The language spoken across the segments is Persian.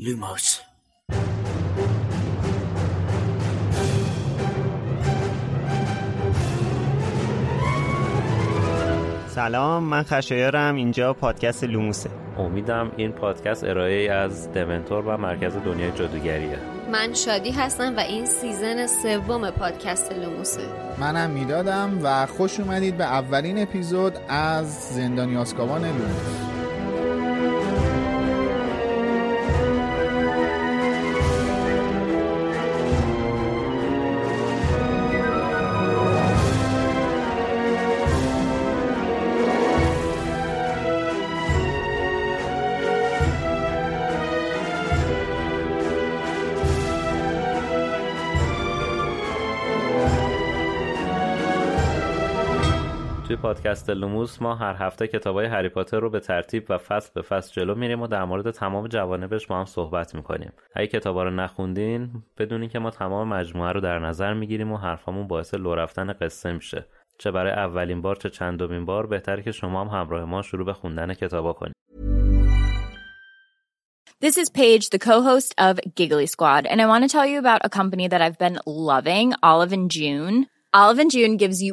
لوموس سلام من خشایارم. اینجا پادکست لوموسه. امیدم این پادکست ارائه از دمنتور و مرکز دنیای جادوگریه. من شادی هستم و این season سوم پادکست لوموسه. منم میلادم و خوش اومدید به اولین اپیزود از زندانی آسکابان لوموس. پادکست لوموس ما هر هفته کتابای هری پاتر رو به ترتیب و فصل به فصل جلو میریم و در مورد تمام جوانبش با هم صحبت می‌کنیم. اگه کتابا رو نخوندین بدونین که ما تمام مجموعه رو در نظر می‌گیریم و حرفامون باعث لو رفتن قصه میشه. چه برای اولین بار چه چندمین بار بهتره که شما هم همراه ما شروع به خوندن کتابا کنید. This is Paige, the co-host of Giggly Squad, and I want to tell you about a company that I've been loving, Olive and June. Olive and June gives you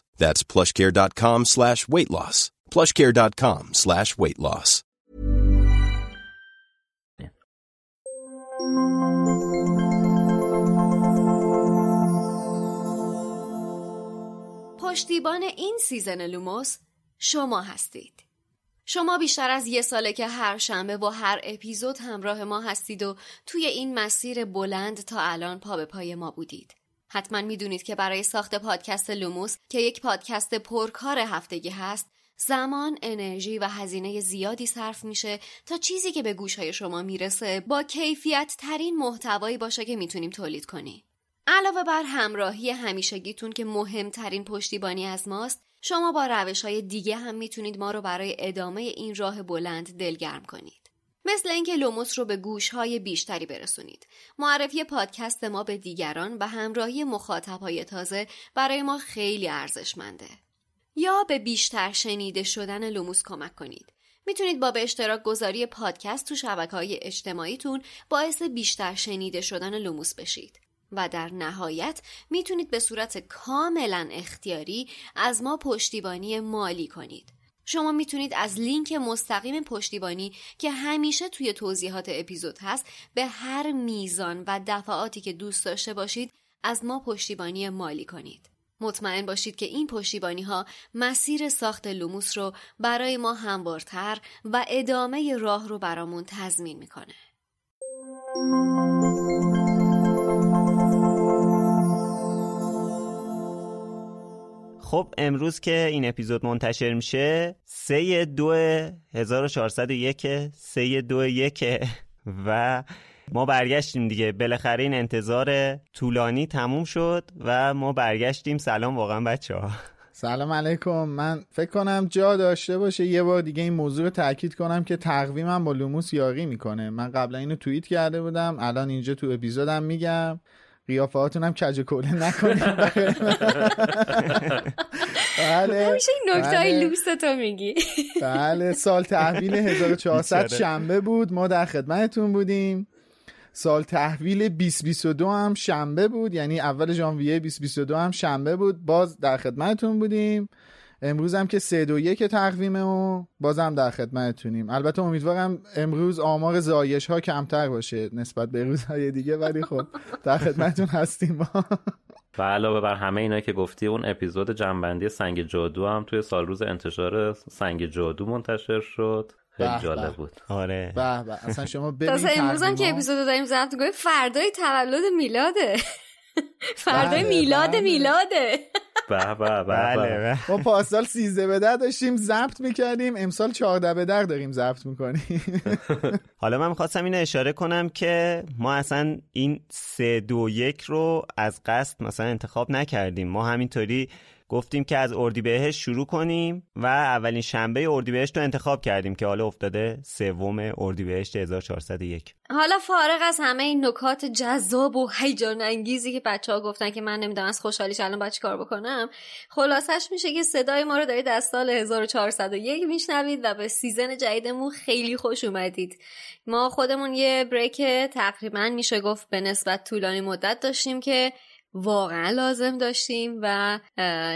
That's plushcare.com slash weight loss. plushcare.com slash weight loss. پشتیبان این سیزن لوموس شما هستید. شما بیشتر از یه ساله که هر شنبه با هر اپیزود همراه ما هستید و توی این مسیر بلند تا الان پا به پای ما بودید. حتما می‌دونید که برای ساخت پادکست لوموس که یک پادکست پرکار هفتگی هست زمان، انرژی و هزینه زیادی صرف میشه تا چیزی که به گوشهای شما می‌رسه با کیفیت ترین محتوایی باشه که می‌تونیم تولید کنیم. علاوه بر همراهی همیشگیتون که مهمترین پشتیبانی از ماست شما با روش های دیگه هم می‌تونید ما رو برای ادامه این راه بلند دلگرم کنید. مثل اینکه لوموس رو به گوش های بیشتری برسونید. معرفی پادکست ما به دیگران و همراهی مخاطب های تازه برای ما خیلی ارزشمنده. یا به بیشتر شنیده شدن لوموس کمک کنید. می‌تونید با به اشتراک گذاری پادکست تو شبکه های اجتماعیتون باعث بیشتر شنیده شدن لوموس بشید. و در نهایت می‌تونید به صورت کاملا اختیاری از ما پشتیبانی مالی کنید. شما می‌تونید از لینک مستقیم پشتیبانی که همیشه توی توضیحات اپیزود هست به هر میزان و دفعاتی که دوست داشته باشید از ما پشتیبانی مالی کنید. مطمئن باشید که این پشتیبانی ها مسیر ساخت لوموس رو برای ما هموارتر و ادامه راه رو برامون تضمین می‌کنه. خب امروز که این اپیزود منتشر میشه سه دو 1401 سه دو یک. و ما برگشتیم دیگه. بالاخره این انتظار طولانی تموم شد و ما برگشتیم. سلام واقعا بچه ها سلام علیکم. من فکر کنم جا داشته باشه یه بار دیگه این موضوع رو تاکید کنم که تقویمم با لوموس یاقی می‌کنه. من قبلا اینو توییت کرده بودم الان اینجا تو اپیزودم میگم. قیافه هاتونم کج کوله نکنید بله. همیشه این نکته های بله. تو میگی. بله سال تحویل 1400 شنبه بود. ما در خدمتتون بودیم. سال تحویل 2022 هم شنبه بود. یعنی اول ژانویه 2022 هم شنبه بود. باز در خدمتتون بودیم. امروز هم که سه دو یک تقویمه و بازم در خدمتتونیم. البته امیدوارم امروز آمار زایش ها کمتر باشه نسبت به روزهای دیگه ولی خب در خدمتتون هستیم ما. و علاوه بر همه اینا که گفتی اون اپیزود جنبندی سنگ جادو هم توی سال روز انتشار سنگ جادو منتشر شد. خیلی جالب بود. آره. به اصلا شما ببین امروز هم که اپیزود داریم ضبط گفت فردای تولد میلاده. فردای بله، میلاد بله. میلاده. به به بله ما پاسال 13 به در داشتیم ضبط می‌کردیم امسال 14 به در داریم ضبط می‌کنیم. حالا من می‌خواستم این اشاره کنم که ما اصلا این 3 2 1 رو از قصد مثلا انتخاب نکردیم. ما همینطوری گفتیم که از اردیبهشت شروع کنیم و اولین شنبه اردیبهشت رو انتخاب کردیم که حالا افتاده سوم اردیبهشت 1401 حالا فارغ از همه این نکات جذاب و هیجان انگیزی که بچه ها گفتن که من نمی‌دونم از خوشحالیش الان باید کار بکنم خلاصش میشه که صدای ما رو دارید از سال 1401 میشنوید و به سیزن جدیدمون خیلی خوش اومدید. ما خودمون یه بریک تقریبا میشه گفت به نسبت طولانی مدت داشتیم که واقعا لازم داشتیم و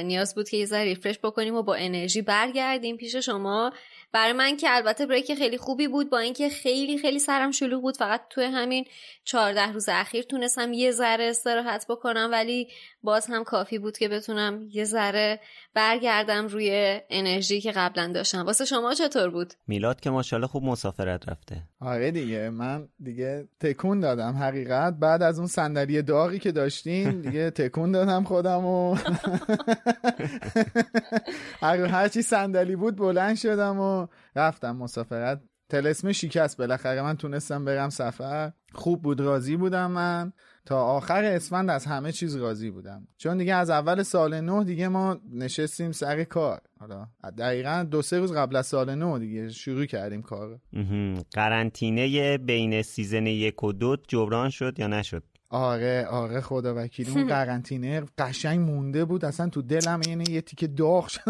نیاز بود که یه ذره ریفرش بکنیم و با انرژی برگردیم پیش شما. برای من که البته بریک خیلی خوبی بود با اینکه خیلی خیلی سرم شلوغ بود. فقط توی همین چهارده روز اخیر تونستم یه ذره استراحت بکنم ولی باز هم کافی بود که بتونم یه ذره برگردم روی انرژی که قبلا داشتم. واسه شما چطور بود؟ میلاد که ماشاءالله خوب مسافرت رفته. آره دیگه من دیگه تکون دادم حقیقت. بعد از اون صندلی داغی که داشتیم دیگه تکون دادم خودم و هر چی صندلی بود بلند شدم و رفتم مسافرت. تلسمه شکست بالاخره. من تونستم برم سفر. خوب بود راضی بودم من. تا آخر اسفند از همه چیز راضی بودم. چون دیگه از اول سال نو دیگه ما نشستیم سر کار. حالا دقیقا دو سه روز قبل از سال نو دیگه شروع کردیم کار. قرنطینه بین season یک و دو جبران شد یا نشد؟ آره آره خدا وکیل اون قرنطینه قشنگ مونده بود. اصلا تو دلم یعنی یه تیکه داغ شد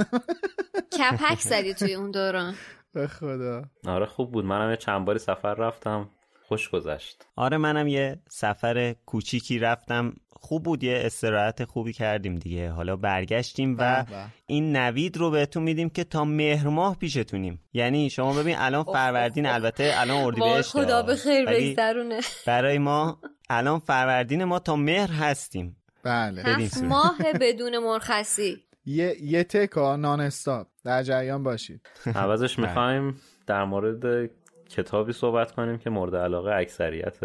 کپک زدی توی اون دوران. به خدا. آره خوب بود. منم یه چند باری سفر رفتم. خوش گذشت. آره منم یه سفر کوچیکی رفتم. خوب بود یه استراحت خوبی کردیم دیگه. حالا برگشتیم و این نوید رو بهتون میدیم که تا مهر ماه پیشتونیم. یعنی شما ببین الان فروردین البته الان اردیبهشت خدا به خیر بگذرونه. برای ما الان فروردین ما تا مهر هستیم. بله. هفت ماه بدون مرخصی. یه یه تکا نان استاپ. در جریان باشید. عوضش. می‌خوایم در مورد کتابی صحبت کنیم که مورد علاقه اکثریت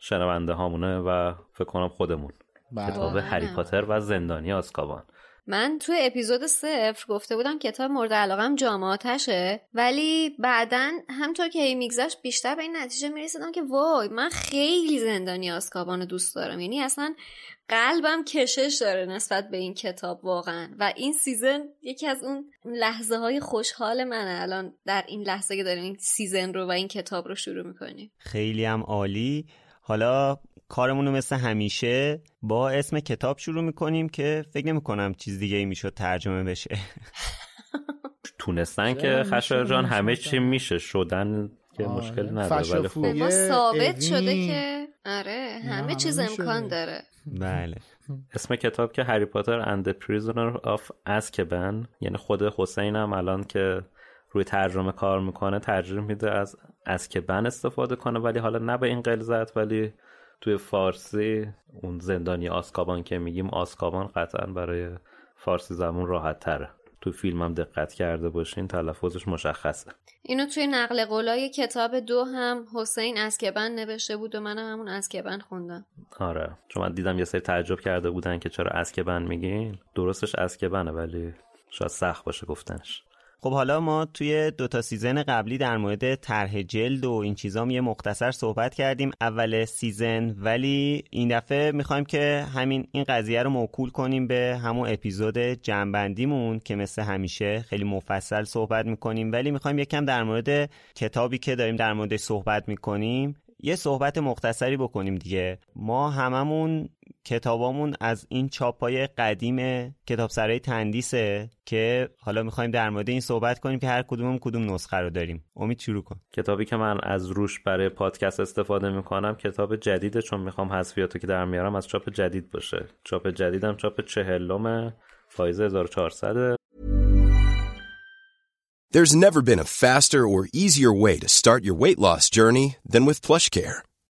شنونده هامونه و فکر کنم خودمون. بله. کتاب هری پاتر و زندانی آسکابان من توی اپیزود صفر گفته بودم کتاب مورد علاقم جام آتشه ولی بعدا همطور که هی میگذشت بیشتر به این نتیجه می‌رسیدم که وای من خیلی زندانی آسکابان دوست دارم. یعنی اصلا قلبم کشش داره نسبت به این کتاب واقعا. و این season یکی از اون لحظه های خوشحال من الان در این لحظه که داریم این season رو و این کتاب رو شروع می‌کنیم. خیلی هم عالی. حالا کارمون رو مثل همیشه با اسم کتاب شروع می‌کنیم که فکر نمی کنم چیز دیگه ای می‌شد ترجمه بشه. تونستن که خشایار جان همه چی میشه. شدن که آره. مشکل نداره. ولی خب ثابت شده که آره همه چیز امکان داره. بله. اسم کتاب که هری پاتر the prisoner of Azkaban یعنی خود حسین هم الان که روی ترجمه کار می‌کنه ترجمه میده از اسکبن استفاده کنه ولی حالا نه به این قلزت ولی توی فارسی اون زندانی آسکابان که میگیم آسکابان قطعا برای فارسی زمون راحت تره تو فیلم هم دقت کرده باشین تلفظش مشخصه. اینو توی نقل قولای کتاب دو هم حسین اسکبن نوشته بود و من همون اسکبن خوندم. آره. چون من دیدم یه سری تعجب کرده بودن که چرا اسکبن میگین. درستش اسکبنه ولی شاید سخت باشه گفتنش. خب حالا ما توی دو تا season قبلی در مورد طرح جلد و این چیزا یه مختصر صحبت کردیم. اول season ولی این دفعه می‌خوایم که همین این قضیه رو موکول کنیم به همون اپیزود جمع‌بندیمون که مثل همیشه خیلی مفصل صحبت می‌کنیم. ولی می‌خوایم یکم در مورد کتابی که داریم در موردش صحبت می‌کنیم یه صحبت مختصری بکنیم دیگه. ما هممون کتابامون از این چاپای قدیم کتاب سرای تندیسه که حالا می‌خوایم در مورد این صحبت کنیم که هر کدومم کدوم نسخه رو داریم. امید شروع کن. کتابی که من از روش برای پادکست استفاده می‌کنم کتاب جدیده چون می‌خوام حذفیاتو که در میارم از چاپ جدید باشه. چاپ جدیدم چاپ چهلم پاییز 1400 There's never been a faster or easier way to start your weight loss journey than with PlushCare.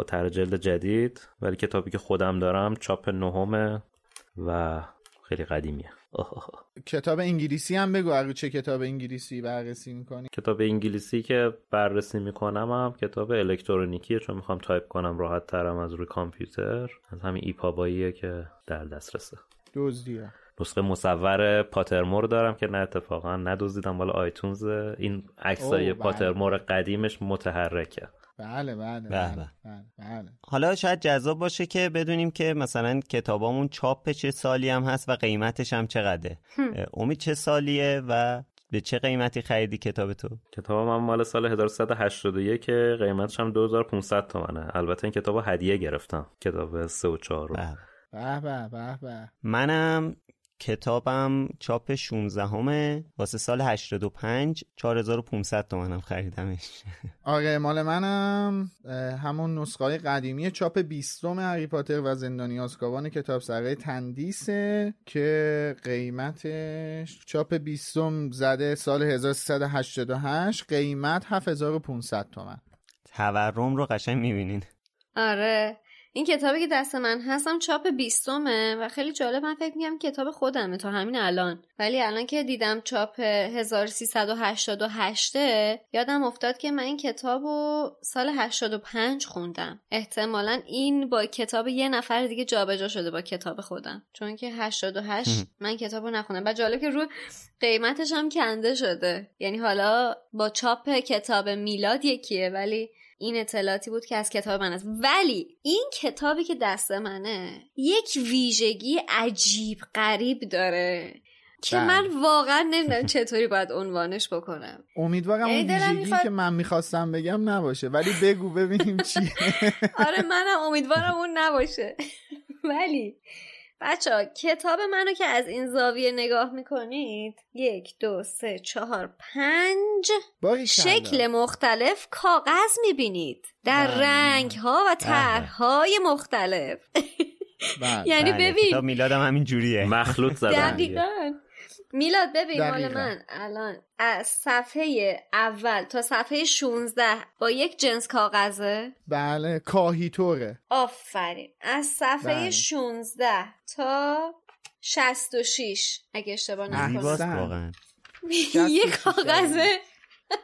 با طرح جلد جدید ولی کتابی که خودم دارم چاپ نهمه و خیلی قدیمیه. کتاب انگلیسی هم بگو. اگه چه کتاب انگلیسی بررسی می‌کنی؟ کتاب انگلیسی که بررسی می‌کنم هم کتاب الکترونیکیه چون می‌خوام تایپ کنم راحت ترم از روی کامپیوتر. از همین EPUB هاییه که در دسترسه. دزدیه. نسخه مصور Pottermore دارم که نه اتفاقا ندزدیدم والا iTunes این عکسای Pottermore قدیمش متحرکه. بله بله بله, بله, بله. حالا شاید جذاب باشه که بدونیم که مثلا کتابامون چاپ چه سالی هم هست و قیمتش هم چقدره. امید چه سالیه و به چه قیمتی خریدی کتاب تو؟ کتاب من مال سال 1381 که قیمتش هم 2500 تومنه. البته این کتاب هدیه گرفتم. کتاب 3 و 4 رو. به به به به منم کتابم چاپ 16 همه واسه سال 85 4500 تومنم خریدمش. آره مال منم. همون نسخه قدیمی چاپ 20 هری پاتر و زندانی آزکابان کتاب سرای تندیسه که قیمتش چاپ 20 زده سال 1388 قیمت 7500 تومن. تورم رو قشنگ می‌بینین. آره. این کتابی که دست من هستم چاپ بیستمه و خیلی جالب. من فکر میگم کتاب خودمه تا همین الان. ولی الان که دیدم چاپ 1388 یادم افتاد که من این کتاب رو سال 85 خوندم. احتمالا این با کتاب یه نفر دیگه جابجا شده با کتاب خودم. چون که 88 من کتاب رو نخوندم. و جالب که رو قیمتش هم کنده شده. یعنی حالا با چاپ کتاب میلاد یکیه ولی این اطلاعاتی بود که از کتاب من است. ولی این کتابی که دست منه یک ویژگی عجیب غریب داره که بله. من واقعا نمی‌دونم چطوری باید عنوانش بکنم. امیدوارم یعنی اون دلم ویژگی می‌خواد- که من می‌خواستم بگم نباشه. ولی بگو ببینیم چیه. آره منم امیدوارم اون نباشه. ولی بچه ها کتاب منو که از این زاویه نگاه می‌کنید یک دو سه چهار پنج. شکل مختلف کاغذ می‌بینید در بله. رنگ ها و طرحهای مختلف بله. یعنی بله، ببین کتاب میلادم همین جوریه مخلوط زدن. دقیقا میلاد ببین مال. من الان از صفحه اول تا صفحه 16 با یک جنس کاغذه؟ بله کاهیتوره آفرین. از صفحه بله. 16 تا 66 اگه اشتباه نکنم. واقعا. یه 66 کاغذه.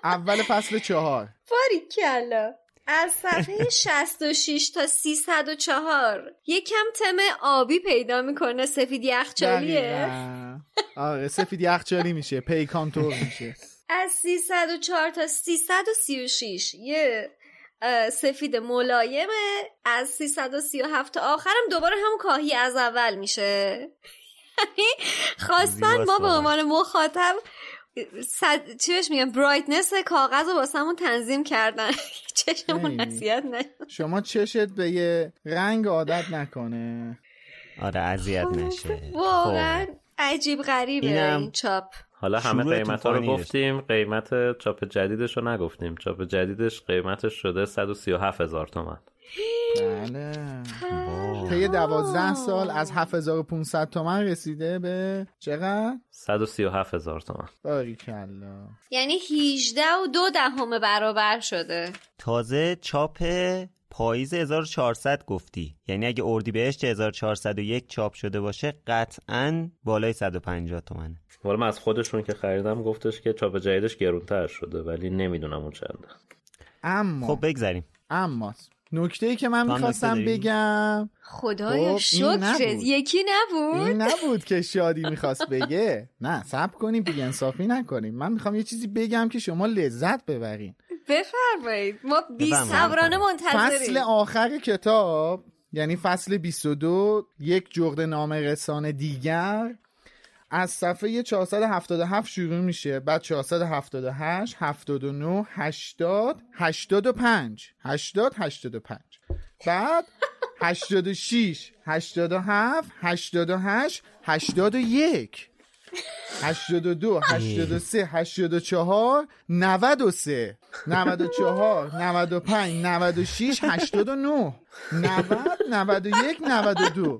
اول فصل چهار. باری کلا از صفحه 66 تا 304 یکم تم آبی پیدا می‌کنه. سفید یخچالیه. آره سفید یخچالی میشه. پیکانتور میشه. از 304 تا 336 یه سفید ملایمه. از 337 تا آخرم دوباره همون کاهی از اول میشه. یعنی خواستن ما به. عنوان مخاطب صد... چی بهش میگم برایتنس کاغذ رو واسمون تنظیم کردن. چشمون اذیت نه شما چشت به یه رنگ عادت نکنه. آره اذیت نشه. واقعا خب. عجیب غریبه اینم این چاپ. حالا همه قیمت ها رو گفتیم قیمت چاپ جدیدش رو نگفتیم. چاپ جدیدش قیمتش شده 137 هزار تومن. بله. طی دوازده سال از 7500 تومن رسیده به چقدر؟ 137 هزار تومن. باریکلا یعنی 18 و دو دهم برابر شده. تازه چاپ پاییز 1400 گفتی. یعنی اگه اردیبهشت 1401 چاپ شده باشه قطعا بالای 150 تومنه. والا من از خودشون که خریدم گفتش که چاپ جدیدش گرونتر شده ولی نمی‌دونم اون چنده. اما خب بگذریم. اما نکته ای که من می‌خواستم؟ بگم. خدای خب، شکرت نبود. یکی نبود؟ این نبود که شادی می‌خواست بگه. نه سب کنیم بی انصافی نکنیم. من می‌خوام یه چیزی بگم که شما لذت ببرین. بفرمایید. ما بی. صبرانه فصل منتظریم آخر کتاب یعنی فصل 22 یک جغد نامه رسانه دیگر. از صفحه 477 شروع میشه بعد 478 79 80 85 80 85 بعد 86 87 88 81 82 83 84 93 94 95 96 89 90 91 92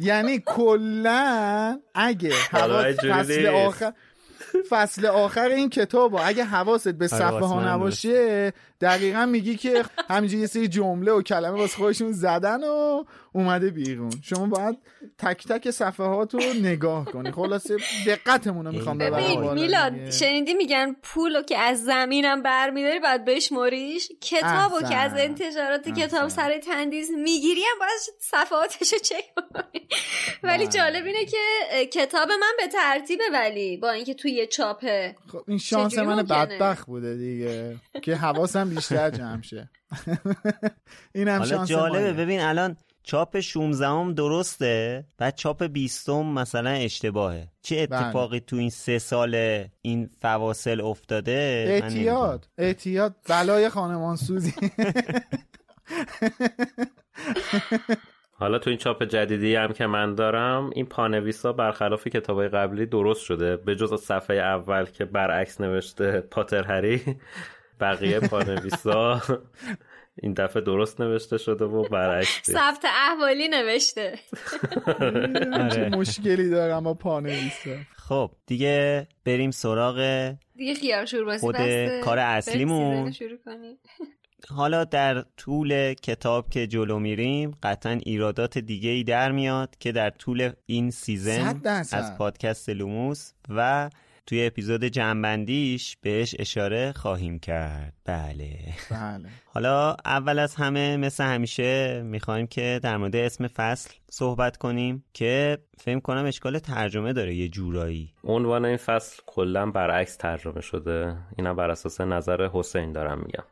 یعنی کلا اگه فصل. آخر فصل آخر این کتاب اگه حواست به صفحه ها نباشه دقیقا میگی که همینجوری یه سری جمله و کلمه واسه خودشون زدن و اومده بیرون شما باید تک تک صفحات رو نگاه کنی خلاصه دقتمون رو می‌خوام ببرم میلاد. شنیدی میگن پولو که از زمینم برمیداری باید بشمریش کتابو که از احسن. انتشارات کتاب. سر تندیز می‌گیری هم باید صفحاتشو چک کنی ولی بله. جالب اینه که کتاب من به ترتیبه ولی با اینکه توی یه چاپه خب این شانس من؟ بدبخت بوده دیگه که حواسم بیشتر جمع شه اینم حالا شانس جالبه. ببین الان چاپ 16 هم درسته بعد چاپ 20 مثلا اشتباهه. چه بله. اتفاقی تو این سه سال این فواصل افتاده؟ اعتیاد. اعتیاد. بلای خانمان سوزی حالا تو این چاپ جدیدی هم که من دارم این پانویسا برخلاف کتابای قبلی درست شده. به جز صفحه اول که برعکس نوشته پاتر هری بقیه پانویسا این دفعه درست نوشته شده و برعکس ثبت احوالی نوشته چه مشکلی دارم با پانویسا خب دیگه بریم سراغ دیگه خیار خود. کار اصلیمون. حالا در طول کتاب که جلو میریم قطعا ایرادات دیگه ای در میاد که در طول این season. از پادکست لوموس و توی اپیزود جنبندیش بهش اشاره خواهیم کرد. بله. بله. حالا اول از همه مثل همیشه می‌خوایم که در مورد اسم فصل صحبت کنیم که فکر کنم اشکال ترجمه داره یه جورایی. عنوان این فصل کلا برعکس ترجمه شده. اینم بر اساس نظر حسین دارم میگم.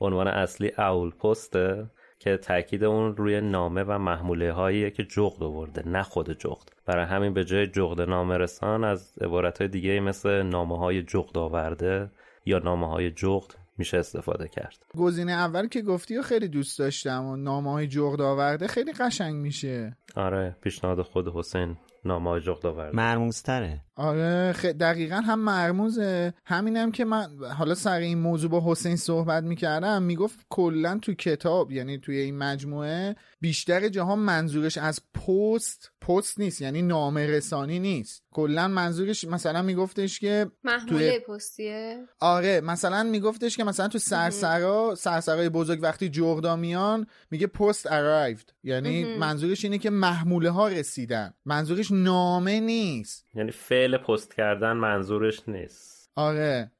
عنوان اصلی اول پسته که تاکید اون روی نامه و محموله هاییه که جغد آورده نه خود جغد. برای همین به جای جغد نامه رسان از عبارت های دیگه مثل نامه های جغد آورده یا نامه های جغد میشه استفاده کرد. گزینه اول که گفتی و خیلی دوست داشتم و نامه های جغد آورده خیلی قشنگ میشه. آره پیشنهاد خود حسین. نامه های جغد آورده مرموزتره. آره خ... دقیقا هم مرموزه. همینم که من حالا سر این موضوع با حسین صحبت می‌کردم می‌گفت کلا تو کتاب یعنی توی این مجموعه بیشتر جاها منظورش از پست پست نیست یعنی نامه رسانی نیست. کلا منظورش مثلا میگفتش که محموله توی- پستیه. آره مثلا میگفتش که مثلا تو سرسرا سرسرای بزرگ وقتی جغدا میان میگه پست arrived. یعنی منظورش اینه که محموله ها رسیدن. منظورش نامه نیست. یعنی فعل پست کردن منظورش نیست. آره.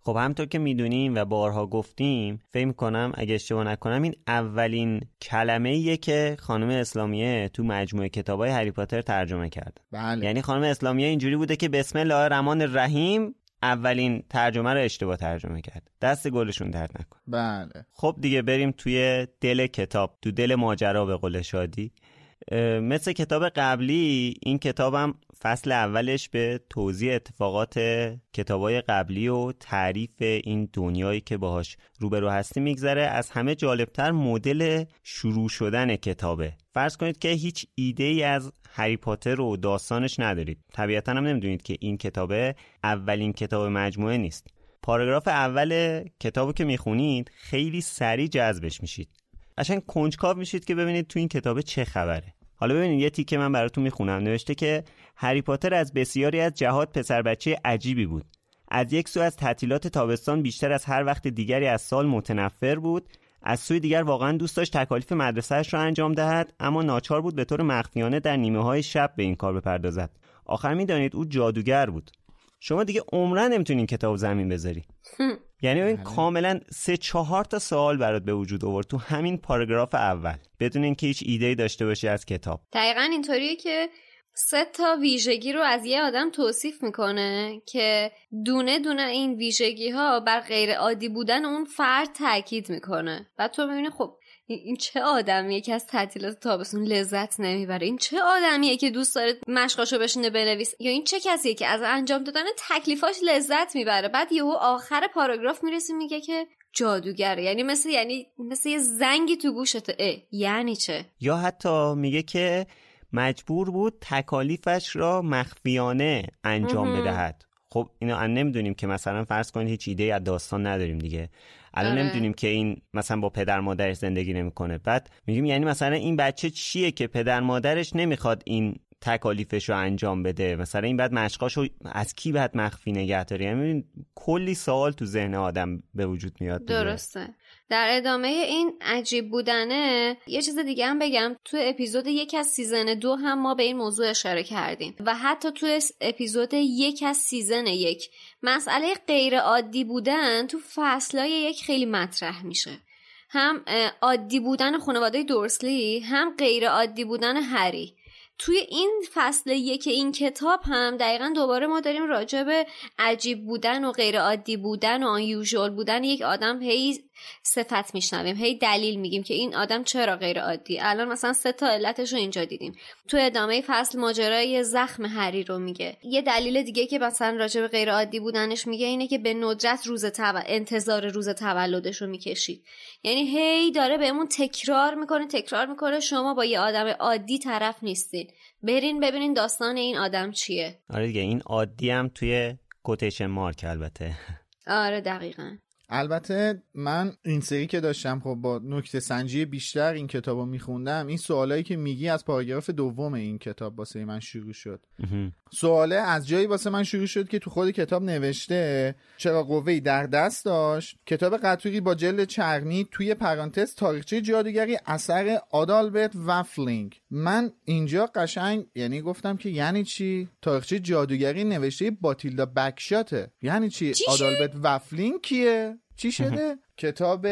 خب همطور که می‌دونیم و بارها گفتیم فکر می‌کنم اگه اشتباه نکنم این اولین کلمه ایه که خانم اسلامیه تو مجموعه کتابای هری پاتر ترجمه کرد بله. یعنی خانم اسلامیه اینجوری بوده که بسم الله الرحمن الرحیم اولین ترجمه رو اشتباه ترجمه کرد. دست گلشون درد نکن. بله. خب دیگه بریم توی دل کتاب تو دل ماجرا به قول شادی. مثل کتاب قبلی این کتابم فصل اولش به توضیح اتفاقات کتابای قبلی و تعریف این دنیایی که باهاش روبرو هستی میگذره. از همه جالبتر مدل شروع شدن کتابه. فرض کنید که هیچ ایده ای از هری پاتر و داستانش ندارید. طبیعتا هم نمی‌دونید که این کتابه اولین کتاب مجموعه نیست. پاراگراف اول کتابو که می‌خونید خیلی سریع جذبش میشید. قشنگ کنجکاو میشید که ببینید تو این کتابه چه خبره. حالا ببینید یه تیکه من براتون می‌خونم. نوشته که هری پاتر از بسیاری از جهات پسر بچه عجیبی بود. از یک سو از تعطیلات تابستان بیشتر از هر وقت دیگری از سال متنفر بود. از سوی دیگر واقعا دوست داشت تکالیف مدرسهش را انجام دهد اما ناچار بود به طور مخفیانه در نیمه های شب به این کار بپردازد. آخر می‌دانید او جادوگر بود. شما دیگه عمرن نمی‌تونین کتاب زمین بذاری. یعنی این بله. کاملا سه چهار تا سوال برات به وجود آورد تو همین پاراگراف اول بدون اینکه هیچ ایده داشته باشی از کتاب. دقیقا اینطوریه که سه تا ویژگی رو از یه آدم توصیف می‌کنه که دونه دونه این ویژگی ها بر غیر عادی بودن اون فرد تاکید می‌کنه. و تو می‌بینی خب این چه آدمیه که از تعطیلات تابستون لذت نمی‌بره؟ این چه آدمیه که دوست داره مشقاشو بشینه بنویس یا این چه کسیه که از انجام دادن تکلیفاش لذت می‌بره؟ بعد یهو آخر پاراگراف می‌رسه میگه که جادوگره. یعنی مثل یعنی مثل یه زنگی تو گوشته اه یعنی چه؟ یا حتی میگه که مجبور بود تکالیفش را مخفیانه انجام بدهد. خب اینو نمی‌دونیم که مثلا فرض کنید هیچ ایده از داستان نداریم دیگه. الان آره. نمی‌دونیم که این مثلا با پدر مادرش زندگی نمی‌کنه. بعد میگیم یعنی مثلا این بچه چیه که پدر مادرش نمی‌خواد این تکالیفش رو انجام بده؟ مثلا این بعد مشقاشو از کی بعد مخفی نگه داره؟ یعنی کلی سوال تو ذهن آدم به وجود میاد درسته. در ادامه این عجیب بودنه یه چیز دیگه هم بگم. تو اپیزود یک از season دو هم ما به این موضوع اشاره کردیم و حتی تو اپیزود یک از season یک مسئله غیر عادی بودن تو فصلای یک خیلی مطرح میشه. هم عادی بودن خانواده دورسلی هم غیر عادی بودن هری. توی این فصل یک این کتاب هم دقیقا دوباره ما داریم راجع به عجیب بودن و غیر عادی بودن و آن بودن یک آدم هی صفت میشنویم. هی دلیل میگیم که این آدم چرا غیر عادی الان مثلا سه تا علتش رو اینجا دیدیم. تو ادامه فصل ماجرای زخم هری رو میگه. یه دلیل دیگه که مثلا راجع به غیر عادی بودنش میگه اینه که به ندرت روز انتظار روز تولدش رو می‌کشید. یعنی هی داره بهمون تکرار می‌کنه تکرار می‌کنه شما با یه آدم عادی طرف نیستین. برین ببینین داستان این آدم چیه. آره دیگه این عادی هم توی quotation mark البته. آره دقیقا. البته من این سری که داشتم خب با نکته سنجی بیشتر این کتاب رو میخوندم این سوالایی که میگی از پاراگراف دوم این کتاب واسه من شروع شد. سواله از جایی واسه من شروع شد که تو خود کتاب نوشته چراغ قوه‌ای در دست داشت. کتاب قطوری با جلد چرمی توی پرانتز تاریخچه جادوگری اثر آدالبرت وفلینگ. من اینجا قشنگ یعنی گفتم که یعنی چی؟ تاریخچه جادوگری نوشته باتیلدا بگشاته. یعنی چی, چی آدالبرت وفلینگ کیه؟ چی شده؟ کتاب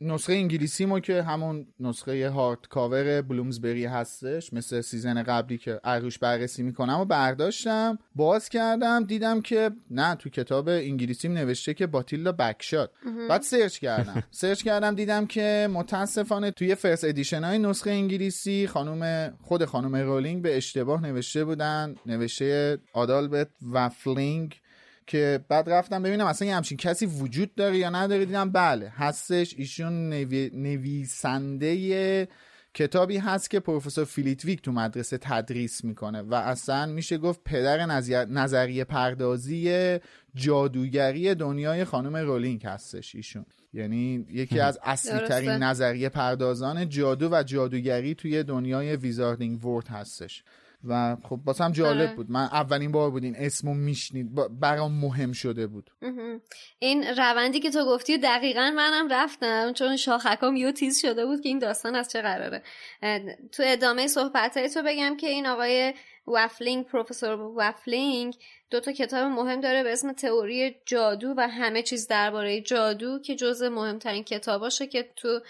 نسخه انگلیسی ما که همون نسخه hardcover بلومزبری هستش مثل season قبلی که روش بررسی می‌کنم و برداشتم باز کردم دیدم که نه تو کتاب انگلیسی نوشته که باتیلدا بگشات بعد سرچ کردم. سرچ کردم دیدم که متاسفانه توی first edition های نسخه انگلیسی خانم خود خانم رولینگ به اشتباه نوشته بودن نوشته آدالبرت وفلینگ که بعد رفتم ببینم اصلا یه همچین کسی وجود داره یا نداره. دیدم بله هستش. ایشون نویسنده کتابی هست که پروفسور فلیتویک تو مدرسه تدریس می‌کنه و اصلا میشه گفت پدر نظریه پردازی جادوگری دنیای خانم رولینگ هستش ایشون. یعنی یکی از اصلی ترین نظریه پردازان جادو و جادوگری توی دنیای Wizarding World هستش. و خب باز هم جالب آره. بود. من اولین بار بود این اسمو میشنید. برام مهم شده بود. این روندی که تو گفتی دقیقا منم رفتم چون شاخکام یو تیز شده بود که این داستان از چه قراره. تو ادامه صحبت تو بگم که این آقای وفلینگ پروفسور وفلینگ دو تا کتاب مهم داره به اسم تئوری جادو و همه چیز درباره جادو که جزء مهمترین کتاباشه که تو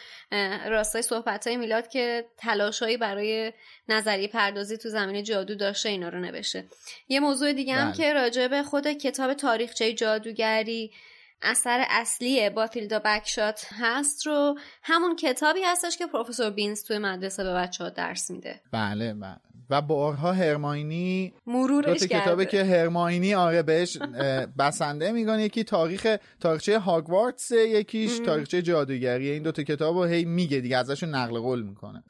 راستای صحبت های میلاد که تلاشایی برای نظریه پردازی تو زمین جادو داشته اینا رو نوشته یه موضوع دیگه هم بله. که راجع به خود کتاب تاریخچه جادوگری اثر اصلی باتیلدا بکشات هست رو همون کتابی هستش که پروفسور بینز توی مدرسه به بچه ها درس میده. بله بله. و بارها هرماینی مرورش دو کتابه که هرماینی آره بهش بسنده می‌کنه. یکی تاریخ تاریخچه هاگوارتس یکیش تاریخچه جادوگری. این دوتا کتاب رو هی میگه دیگه ازشون نقل قول می‌کنه.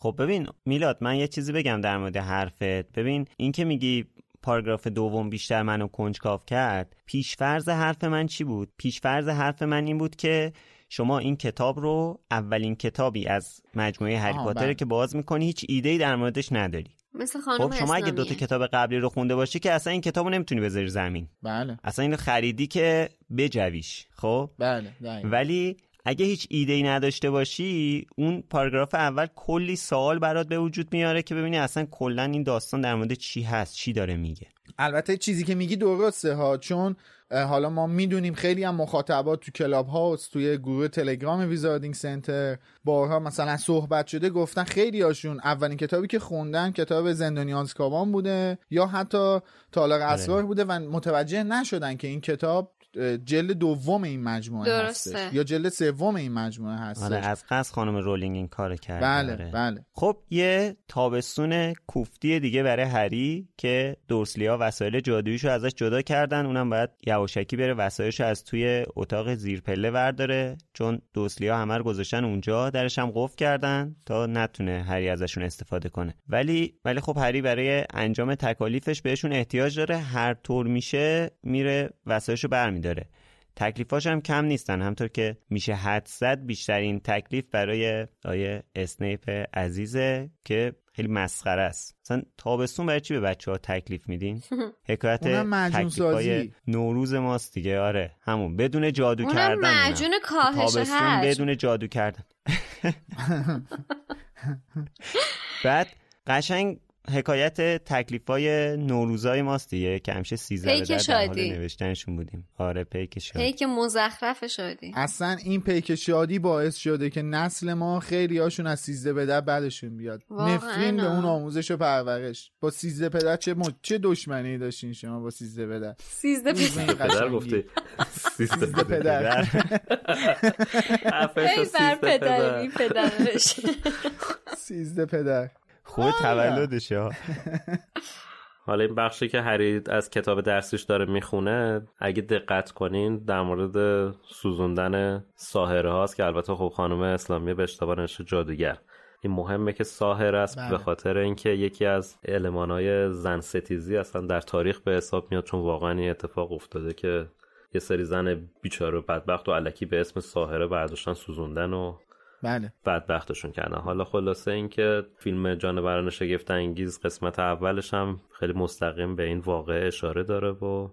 خب ببین میلاد من یه چیزی بگم در مورد حرفت. ببین این که میگی پاراگراف دوم بیشتر منو کنجکاو کرد پیشفرض حرف من چی بود پیشفرض حرف من این بود که شما این کتاب رو اولین کتابی از مجموعه هری پاتر بله. که باز می‌کنی هیچ ایده ای در موردش نداری مثل خانم خب شما اگه دوتا. کتاب قبلی رو خونده باشی که اصلا این کتاب رو نمی‌تونی بذاری زمین بله اصلا اینو خریدی که بجویش خب بله. ولی اگه هیچ ایده ای نداشته باشی اون پاراگراف اول کلی سوال برات به وجود میاره که ببینی اصلا کلا این داستان در مورد چی هست چی داره میگه. البته چیزی که میگی درسته ها چون حالا ما می‌دونیم خیلی هم مخاطبات تو کلاب هاوس توی گروه تلگرام ویزاردینگ سنتر بارها مثلا صحبت شده گفتن خیلی هاشون اولین کتابی که خوندن کتاب زندانی آزکابان بوده یا حتی تالار اسرار بوده و متوجه نشدن که این کتاب جلد دوم این مجموعه درسته. هستش یا جلد سوم این مجموعه هستش. آره از قصد خانم رولینگ این کار کرده بله آره. بله. خب یه تابستون کوفتی دیگه برای هری که دورسلیا وسایل جادوییشو ازش جدا کردن. اونم باید یواشکی بره وسایلشو از توی اتاق زیر پله ورداره. چون دورسلیا همه رو گذاشتن اونجا درش هم قفل کردن تا نتونه هری ازشون استفاده کنه. ولی ولی خب هری برای انجام تکالیفش بهشون احتیاج داره. هر طور میشه میره وسایلشو برمیداره تکلیفاش هم کم نیستن همطور که میشه حد زد بیشترین تکلیف برای آیه اسنیپ عزیزه که خیلی مسخره است. مثلا تابستون برای چی به بچه ها تکلیف میدین؟ حکایت تکلیفای سازی. نوروز ماست دیگه. آره همون. بدون جادو اونم کردن اونم. معجون کاهش تابستون هست. بدون جادو کردن. بعد قشنگ حکایت تکلیفای نوروزای ماست دیگه که همیشه سیزده در حال شادی. نوشتنشون بودیم. آره پیک شادی. پیک مزخرف شدی اصلا این پیک شادی باعث شده که نسل ما خیلی هاشون از سیزده پدر بعدشون بیاد. نفرین به. اون آموزش و پرورش. با سیزده پدر چه م... چه دشمنی داشتین شما با سیزده پدر سیزده پدر. گفته سیزده پدر سیزده پدر سیزده پدر خوب تولدشه حالا این بخشی که هری از کتاب درسیش داره می‌خونه اگه دقت کنین در مورد سوزوندن ساهره هاست که البته خب خانم اسلامی به اشتباه نوشته جادوگر. این مهمه که ساهر است بله. به خاطر اینکه یکی از المانهای زن ستیزی اصلا در تاریخ به حساب میاد چون واقعا این اتفاق افتاده که یه سری زن بیچاره و بدبخت و علکی به اسم ساهره برداشتن سوزوندن و بله. بدبختشون کردن. حالا خلاصه اینکه فیلم جانوران شگفت انگیز قسمت اولش هم خیلی مستقیم به این واقعه اشاره داره و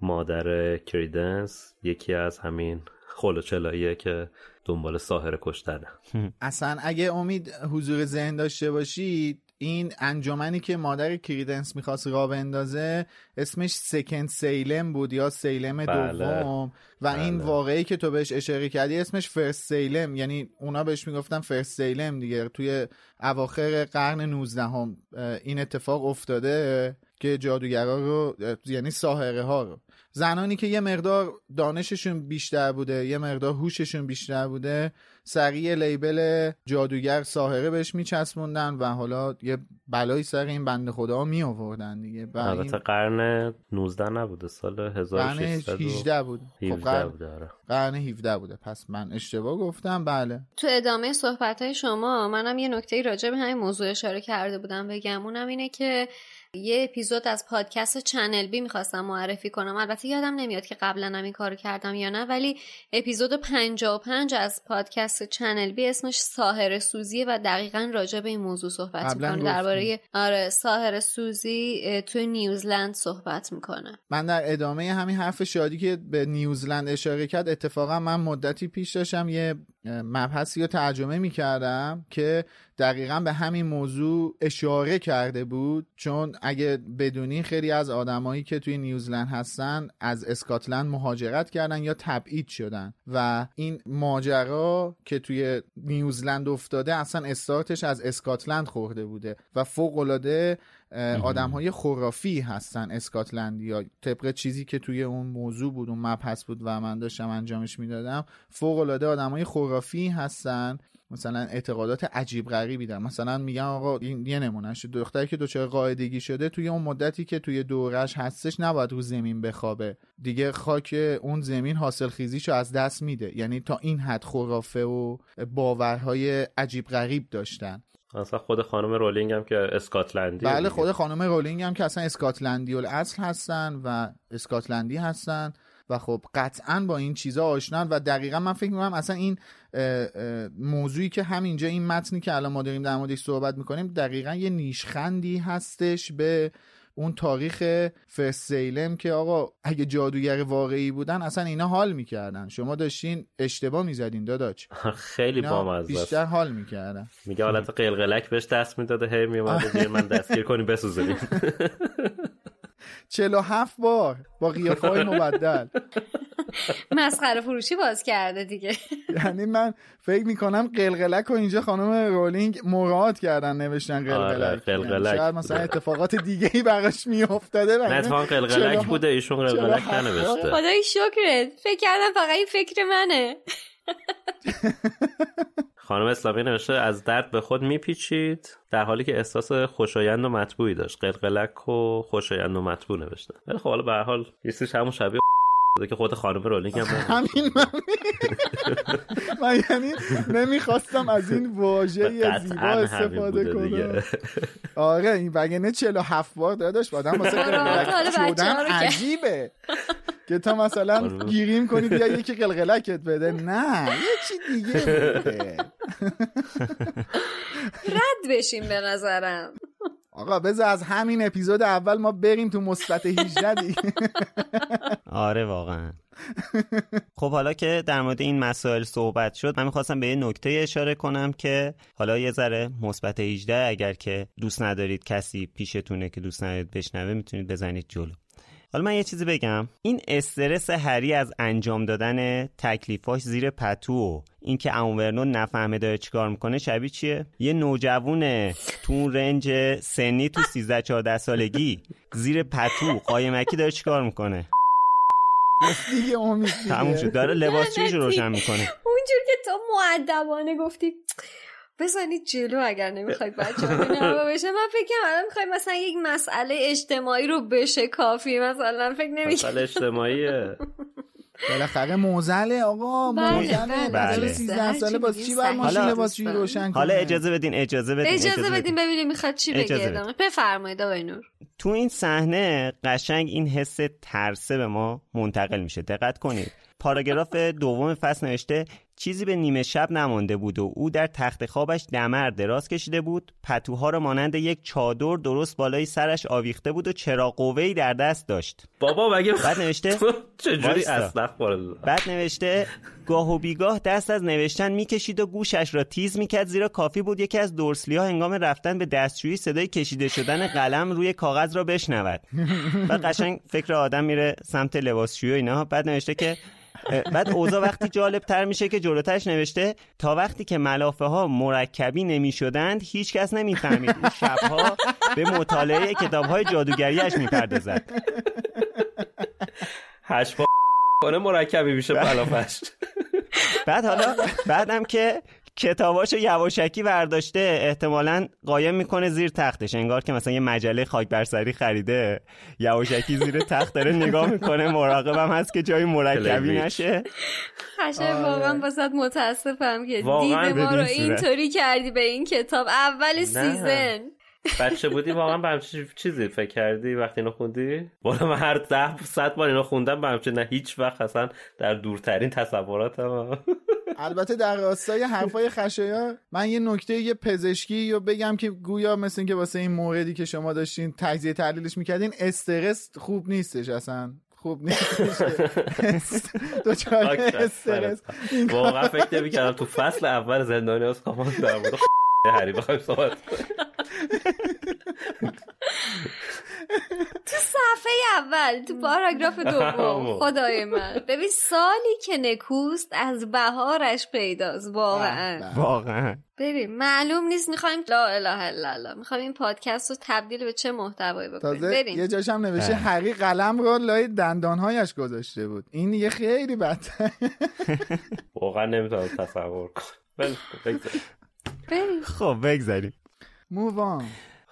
مادر کریدنس یکی از همین خلوچلاییه که دنبال ساهر کشتنه. اصلا اگه امید حضور ذهن داشته باشید این انجمنی که مادر کریدنس می‌خواست راه بندازه اسمش سکند سیلم بود یا سیلم بله. دوم و این بله. واقعی که تو بهش اشاره کردی اسمش فرست سیلم یعنی اونا بهش می‌گفتن فرست سیلم دیگه توی اواخر قرن 19 هم این اتفاق افتاده که جادوگرا رو یعنی ساحره ها رو زنانی که یه مقدار دانششون بیشتر بوده یه مقدار هوششون بیشتر بوده سریع لیبل جادوگر ساحره بهش میچسبوندن و حالا یه بلایی سر این بنده خدا می آوردن دیگه البته قرن 19 نبوده سال قرن 1600 18 بود. خب 17 قرن, بوده آره. قرن 17 بوده. پس من اشتباه گفتم بله. تو ادامه صحبت های شما منم یه نکته راجع به همین موضوع اشاره کرده بودم بگم. اونم اینه که یه اپیزود از پادکست چنل بی می‌خواستم معرفی کنم. البته یادم نمیاد که قبلا هم این کارو کردم یا نه ولی اپیزود 55 از پادکست چنل بی اسمش ساحر سوزیه و دقیقا راجع به این موضوع صحبت می‌کنه. درباره آره ساحر سوزی توی نیوزلند صحبت می‌کنه من در ادامه همین حرف شادی که به نیوزلند اشاره کرد اتفاقا من مدتی پیش داشتم یه مبحثی رو ترجمه می کردم که دقیقا به همین موضوع اشاره کرده بود. چون اگه بدونی خیلی از آدمایی که توی نیوزلند هستن از اسکاتلند مهاجرت کردن یا تبعید شدن. و این ماجرا که توی نیوزلند افتاده اصلا استارتش از اسکاتلند خورده بوده و فوق العاده آدم های خرافی هستن اسکاتلندیا طبق چیزی که توی اون موضوع بود اون مبحث بود و من داشتم انجامش می‌دادم فوق العاده آدم های خرافی هستن. مثلا اعتقادات عجیب غریبی دارن. مثلا میگن آقا این یه نمونهش. دختری که دچار قاعدگی شده توی اون مدتی که توی دورش هستش نباید رو زمین بخوابه. دیگه خاک اون زمین حاصل خیزیشو از دست میده. یعنی تا این حد خرافه و باورهای عجیب غریب داشتن. اصلا خود خانم رولینگ هم که اسکاتلندی بله خود خانم رولینگ هم که اصلا اسکاتلندی اصل هستن و اسکاتلندی هستن و خب قطعا با این چیزا آشنان و دقیقا من فکر می‌کنم اصلا این موضوعی که همینجا این متنی که الان ما داریم در موردش صحبت می‌کنیم دقیقا یه نیشخندی هستش به اون تاریخ فرسیلم که آقا اگه جادوگر واقعی بودن اصلا اینا حال می‌کردن. شما داشتین اشتباه می‌زدین داداچ خیلی بامزه بیشتر حال می‌کردن. میگه حالت قلقلک بهش دست می‌داده هی میومده من دستگیر کنی بسوزونی. 47 بار با قیافه های مبدل. مسخره فروشی باز کرده دیگه. یعنی من فکر می‌کنم قلقلک و اینجا خانم رولینگ مراعات کردن نوشتن قلقلک آره قلقلک. شاید مثلا اتفاقات دیگه ای براش میافتاده نه اتفاقا قلقلک بوده ایشون قلقلک ننوشته. خدای شکرت. فکر کردم فقط این فکر منه. خانم اسلامی نوشته از درد به خود میپیچید. در حالی که احساس خوشایند و مطبوعی داشت. قلقلک و خوشایند و مطبوع نوشته. ولی خب حالا به هر حال همون شبیه که خود خانم رولینگ هم همین من من یعنی نمی‌خواستم از این واژه زیبا استفاده کنم. آره این وگرنه 47 بار داداش آدم واسه قلقلک عجیبه. که تا مثلا گیریم کنید یا یکی قلقلکت بده. نه یه چی دیگه رد بشیم به نظرم. آقا بذار از همین اپیزود اول ما بریم تو مثبت 18 دیگه آره واقعا. خب حالا که در مورد این مسائل صحبت شد من می‌خواستم به یه نکته اشاره کنم که حالا یه ذره مثبت 18 اگر که دوست ندارید کسی پیشتونه که دوست ندارید بشنوه می‌تونید بزنید جلو. حالا من یه چیزی بگم. این استرس هری از انجام دادن تکلیفاش زیر پتو و اینکه امورنو نفهمه داره چیکار می‌کنه شبیه چیه؟ یه نوجوون تو اون رنج سنی تو 13 14 سالگی زیر پتو قایمکی داره چیکار می‌کنه؟ دیگه امید تموم شد. داره لباس رو روشن می‌کنه. اونجور که تو معدبانه گفتی. بزنید جلو اگر نمی‌خواید بچه ها بشه. من فکر کنم الان می‌خوایم مثلا یک مسئله اجتماعی رو بشه کافی. مثلا فکر نمی‌کنم. مسئله اجتماعیه. بالاخره موزله آقا. موزله. بله 13 ساله باز چی بر ماشین روشن حالا اجازه بدین اجازه بدین اجازه بدین ببینیم می‌خواد چی بگه. ادامه. بفرمایید آقای نور. تو این صحنه قشنگ این حس ترسه به ما منتقل میشه. دقت کنید. پاراگراف دوم فصل نوشته چیزی به نیمه شب نمانده بود و او در تخت خوابش دمر دراز کشیده بود. پتوها را مانند یک چادر درست بالای سرش آویخته بود و چراغ قوه‌ای در دست داشت. بابا مگه بعد نوشته چجوری بعد نوشته گاه و بیگاه دست از نوشتن می‌کشید و گوشش را تیز می‌کرد زیرا کافی بود یکی از دورسلی ها هنگام رفتن به دستشویی صدای کشیده شدن قلم روی کاغذ را بشنود. و قشنگ فکر آدم میره سمت لباسشویی و اینا. بعد نوشته که بعد اوضاع وقتی جالب تر میشه که جلوترش نوشته تا وقتی که ملافه ها مرکبی نمی شدند هیچ کس نمی فهمید شبها به مطالعه کتاب های جادوگریش می پردازد هشت کنه مرکبی میشه ملافش بعد حالا بعدم که کتاباشو یواشکی برداشته احتمالا قایم می‌کنه زیر تختش. انگار که مثلا یه مجله خاک برسری خریده. یواشکی زیر تخت داره نگاه می‌کنه. مراقبم هست که جای مرکبی نشه. خشه واقعا باسد متاسفم که دید ما رو اینطوری کردی به این کتاب. اول سیزن. بچه بودی واقعا به همچین چیزی فکر کردی وقتی اینو خوندی؟ بالا من هر ده صد بار اینو خوندم به همچین نه. هیچ وقت اصلا در دورترین تصوراتم البته در راستای حرفای خشایا من یه نکته یه پزشکی رو بگم که گویا مثل اینکه واسه این موردی که شما داشتین تجزیه تحلیلش می‌کردین استرس خوب نیستش اصلا. خوب نیستش. دوچار استرس. واقعا فکر نمی‌کردم تو فصل اول زندانی از کامان در مورد هری تو صفحه اول تو پاراگراف دوم. خدای من. ببین سالی که نکوست از بهارش پیداست واقعا. واقعا. ببین معلوم نیست می‌خوایم لا اله الا الله. می‌خوایم این پادکست رو تبدیل به چه محتوایی بکنیم. تازه بریم یه جاش هم نوشته. هری قلم رو لای دندانهایش گذاشته بود. این یه خیلی بدتر واقعا نمی‌تونم تصور کنم. خب بگذاریم. move on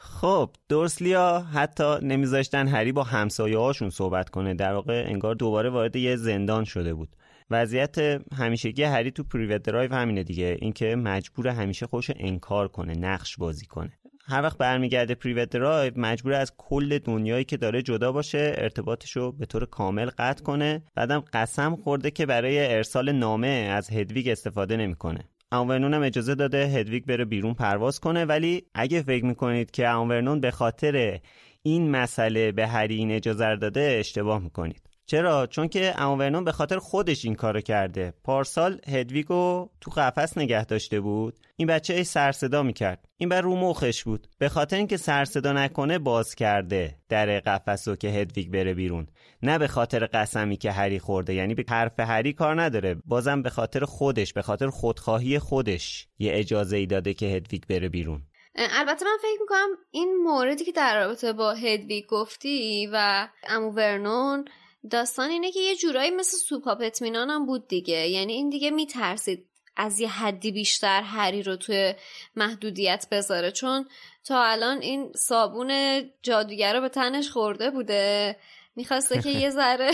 خب دورسلیا حتی نمیذاشتن هری با همسایه هاشون صحبت کنه. در واقع انگار دوباره وارد یه زندان شده بود. وضعیت همیشگی هری تو پریوت درایو همینه دیگه. اینکه مجبور همیشه خودشو انکار کنه نقش بازی کنه. هر وقت برمیگرده پریوت درایو مجبور از کل دنیایی که داره جدا باشه ارتباطش رو به طور کامل قطع کنه. بعدم قسم خورده که برای ارسال نامه از هدویگ استفاده نمی‌کنه. ورنون هم اجازه داده هدویگ بره بیرون پرواز کنه ولی اگه فکر می‌کنید که ورنون به خاطر این مسئله به هری این اجازه داده اشتباه می‌کنید. چرا؟ چون که ورنون به خاطر خودش این کارو کرده. پارسال هدویگو تو قفس نگه داشته بود. این بچه ای سر صدا می‌کرد. این بر رو مخش بود. به خاطر اینکه سر صدا نکنه باز کرده در قفس رو که هدویگ بره بیرون. نه به خاطر قسمی که هری خورده. یعنی به حرف هری کار نداره. بازم به خاطر خودش به خاطر خودخواهی خودش یه اجازه ای داده که هدویگ بره بیرون. البته من فکر می‌کنم این موردی که در رابطه با هدویگ گفتی و امو ورنون داستان اینه که یه جورایی مثل سوپاپ اطمینان هم بود دیگه. یعنی این دیگه میترسید از یه حدی بیشتر هری رو توی محدودیت بذاره. چون تا الان این صابون جادوگر رو به تنش خورده بوده. می‌خواسته که یه ذره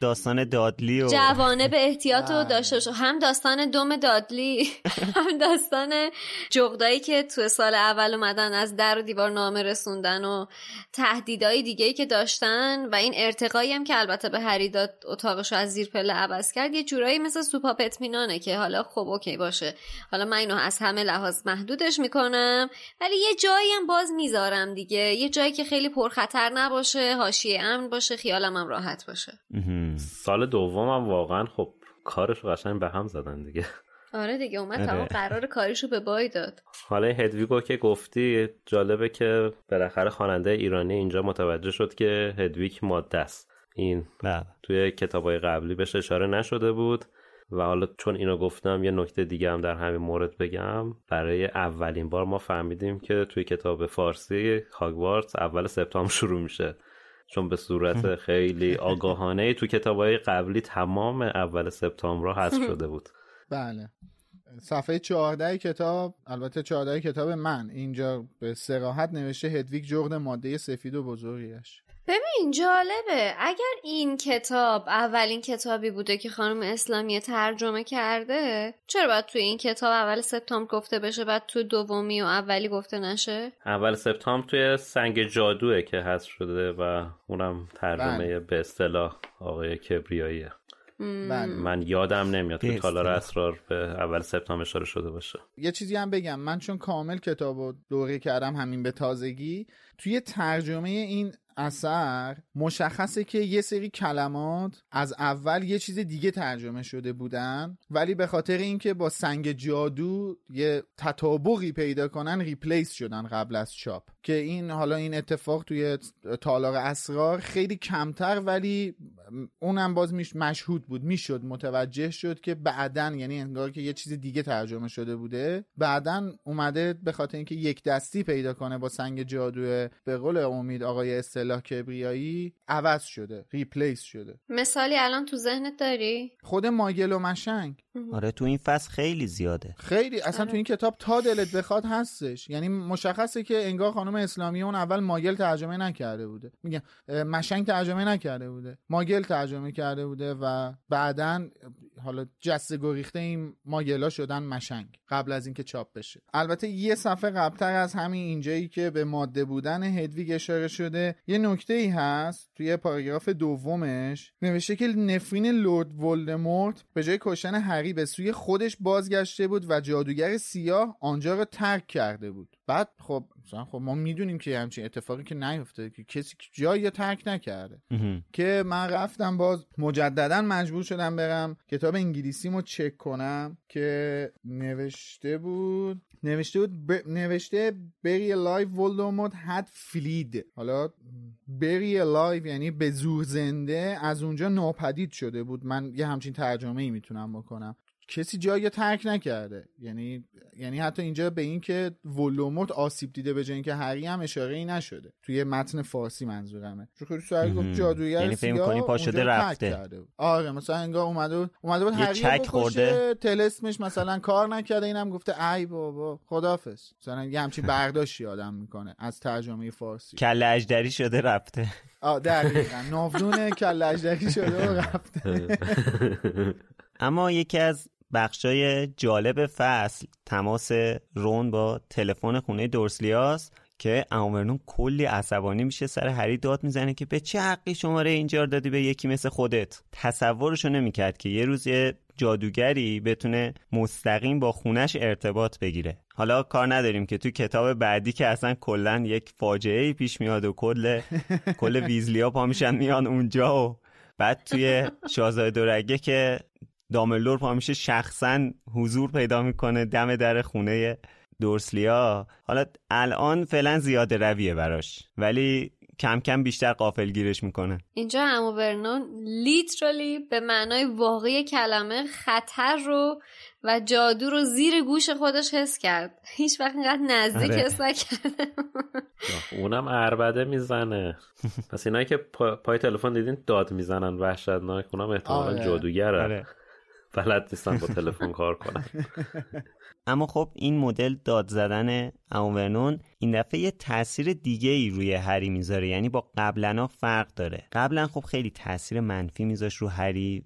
داستان دادلی و جوانه به احتیاط رو بله. داشته باشه. هم داستان دوم دادلی هم داستان جغدایی که تو سال اول اومدن از در و دیوار نامه رسوندن و تهدیدهای دیگه که داشتن و این ارتقایی هم که البته به هری داد اتاقش رو از زیر پله عوض کرد یه جورایی مثل سوپاپ اطمینانه که حالا خب اوکی باشه. حالا من اینو از همه لحاظ محدودش می‌کنم ولی یه جایی هم باز می‌ذارم دیگه. یه جایی که خیلی پرخطر نباشه حاشیه امن باشه خیالم هم راحت باشه. سال دومم واقعا خب کارش رو قشنگ به هم زدن دیگه. آره دیگه اومد آره. تمام قرار کاریشو به بای داد. حالا هدویگو که گفتی جالبه که بالاخره خواننده ایرانی اینجا متوجه شد که هدویگ ماده است. این بله. توی کتابای قبلی بهش اشاره نشده بود و حالا چون اینو گفتم یه نکته دیگه هم در همین مورد بگم. برای اولین بار ما فهمیدیم که توی کتاب فارسی هاگوارتس اول سپتامبر شروع میشه. چون به صورت خیلی آگاهانه تو کتابای قبلی تمام اول سپتامبر حذف شده بود. بله. صفحه 14 کتاب البته 14 کتاب من. اینجا به سراحت نوشته هدویگ جغد ماده سفید و بزرگیش. ببین جالبه. اگر این کتاب اولین کتابی بوده که خانم اسلامی ترجمه کرده چرا باید توی این کتاب اول سپتامبر گفته بشه بعد تو دومی و اولی گفته نشه؟ اول سپتامبر توی سنگ جادوه که حذف شده و اونم ترجمه بله. به اصطلاح آقای کبریاییه. بله. من یادم نمیاد که تالار. اسرار به اول سپتامبر اشاره شده باشه. یه چیزی هم بگم. من چون کامل کتاب رو دوره کردم همین به تازگی توی ترجمه این اثر مشخصه که یه سری کلمات از اول یه چیز دیگه ترجمه شده بودن ولی به خاطر اینکه با سنگ جادو یه تطابقی پیدا کنن ریپلیس شدن قبل از چاپ. که این حالا این اتفاق توی تالار اسرار خیلی کمتر ولی اونم باز میش مشهود بود. می‌شد متوجه شد که بعدن یعنی انگار که یه چیز دیگه ترجمه شده بوده. بعدن اومده به خاطر اینکه یک دستی پیدا کنه با سنگ جادو به قول امید آقای اصطلاح کبریایی عوض شده ریپلیس شده. مثالی الان تو ذهنت داری؟ خود ماگل و مشنگ. آره تو این فصل خیلی زیاده. خیلی اصلا آره. تو این کتاب تا دلت بخواد هستش. یعنی مشخصه که انگار خانم اسلامی اون اول ماگل ترجمه نکرده بوده. میگم مشنگ ترجمه نکرده بوده. ماگل ترجمه کرده بوده و بعدا حالا جسته گریخته این ماگلا شدن مشنگ قبل از اینکه چاپ بشه. البته یه صفحه قبلتر از همین اینجایی که به ماده بودن هدویگ اشاره شده یه نکته ای هست توی پاراگراف دومش. نوشته که نفرین لورد ولدمورت به جای کشتن هری به سوی خودش بازگشته بود و جادوگر سیاه آنجا را ترک کرده بود. بعد خب خب ما می‌دونیم که همچین اتفاقی که نیفته که کسی جایی ترک نکرده. که من رفتم باز مجددا مجبور شدم برم. کتاب انگلیسیمو چک کنم که نوشته بود نوشته بود ب... نوشته barely alive ولدمورت had fled حالا barely alive یعنی به زور زنده از اونجا ناپدید شده بود. من یه همچین ترجمه ای می‌تونم بکنم. کسی جایی ترک نکرده. یعنی یعنی حتی اینجا به این که ولوموت آسیب دیده به جای اینکه هری هم اشاره ای نشده. توی متن فارسی منظورمه. چون خیلی سوال گفت جادوگر یعنی فکر کنی پا شده رفته. آره مثلا انگار اومده اومده بود هری چک خورده. تلسمش مثلا کار نکرده اینم گفته ای بابا خدافظ. مثلا یه همچین برداشتی آدم می‌کنه از ترجمه فارسی. کله اجدری شده رفته. آ دقیقاً. ناودون کله اجدری شده و رفته. اما یکی از بخشای جالب فصل تماس رون با تلفن خونه دورسلیاس که امورنون کلی عصبانی میشه سر هری داد می‌زنه که به چه حقی شماره اینجا دادی به یکی مثل خودت؟ تصورشو نمی‌کرد که یه روز یه جادوگری بتونه مستقیم با خونش ارتباط بگیره. حالا کار نداریم که تو کتاب بعدی که اصلا کلا یک فاجعه پیش میاد و کل کل ویزلیا پا میشن میان اونجا و بعد توی شاهزاده دورگه که داملور پا میشه شخصا حضور پیدا می‌کنه دم در خونه دورسلیا حالا الان فعلا زیاده رویه براش ولی کم کم بیشتر قافل گیرش می‌کنه اینجا همو برنون لیترالی به معنای واقعی کلمه خطر رو و جادو رو زیر گوش خودش حس کرد هیچ وقت اینقدر نزدیک آره. حس نکرده اونم عربده می‌زنه پس اینایی که پای تلفن دیدین داد می‌زنن وحشتناک اونم احتمالا آره. جادوگره آره. بلد نیستن با تلفن کار کنن اما خب این مدل داد زدن اوورنون این دفعه یه تاثیر دیگه ای روی هری می‌ذاره. یعنی با قبلا فرق داره. قبلا خب خیلی تاثیر منفی میذاش رو هری.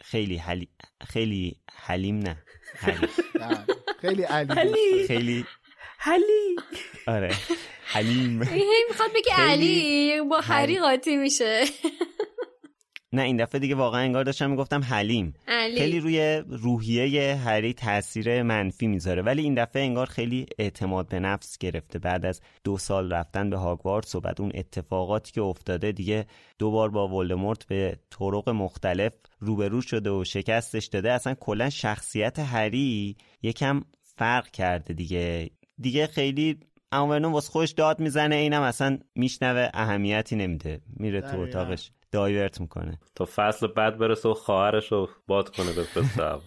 خیلی حلی... خیلی حلیم نه. خیلی علی خیلی حلی. آره. حلیم. هی می‌خواد بگه علی. با هری قاطی میشه. نه این دفعه دیگه واقعا انگار داشتم می‌گفتم حلیم. علی. خیلی روی روحیه هری تاثیر منفی می‌ذاره. ولی این دفعه انگار خیلی اعتماد به نفس گرفته. بعد از دو سال رفتن به هاگوارتس و بعد اون اتفاقاتی که افتاده دیگه دوبار با ولدمورت به طرق مختلف روبرو شده و شکستش داده. اصلا کلا شخصیت هری یکم فرق کرده دیگه. دیگه خیلی اما واسه خودش داد می‌زنه اینم اصلا میشنوه اهمیتی نمیده. میره تو اتاقش. دایورت می‌کنه. تا فصل بعد برسه و خواهرش رو باد کنه به پسر.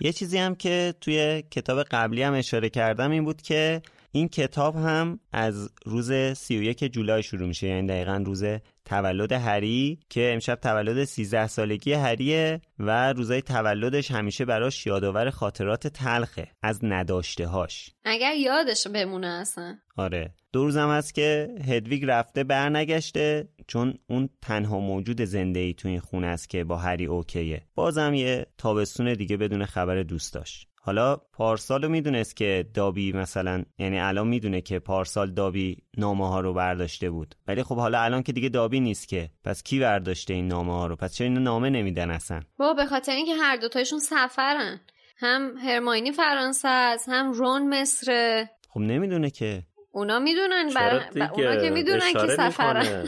یه چیزی هم که توی کتاب قبلی هم اشاره کردم این بود که این کتاب هم از روز 31 جولای شروع میشه. یعنی دقیقا روز تولد هری که امشب تولد 13 سالگی هریه و روزای تولدش همیشه براش یادآور خاطرات تلخه از نداشته هاش اگر یادش بمونه اصلا. آره. دو روزم هست که هدویگ رفته برنگشته چون اون تنها موجود زنده ای تو این خونه است که با هری اوکیه. بازم یه تابستون دیگه بدون خبر دوست داشت حالا پارسال می‌دونست که دابی مثلا یعنی الان می‌دونه که پارسال دابی نامه ها رو برداشته بود. ولی خب حالا الان که دیگه دابی نیست که. پس کی برداشته این نامه ها رو؟ پس چرا اینو نامه نمیدن اصلا؟ با به خاطر اینکه هر دوتایشون سفرن. هم هرماینی فرانسه است هم رون مصر. خب نمی‌دونه که. اونا می‌دونن بر... اونا که می‌دونن که سفرن.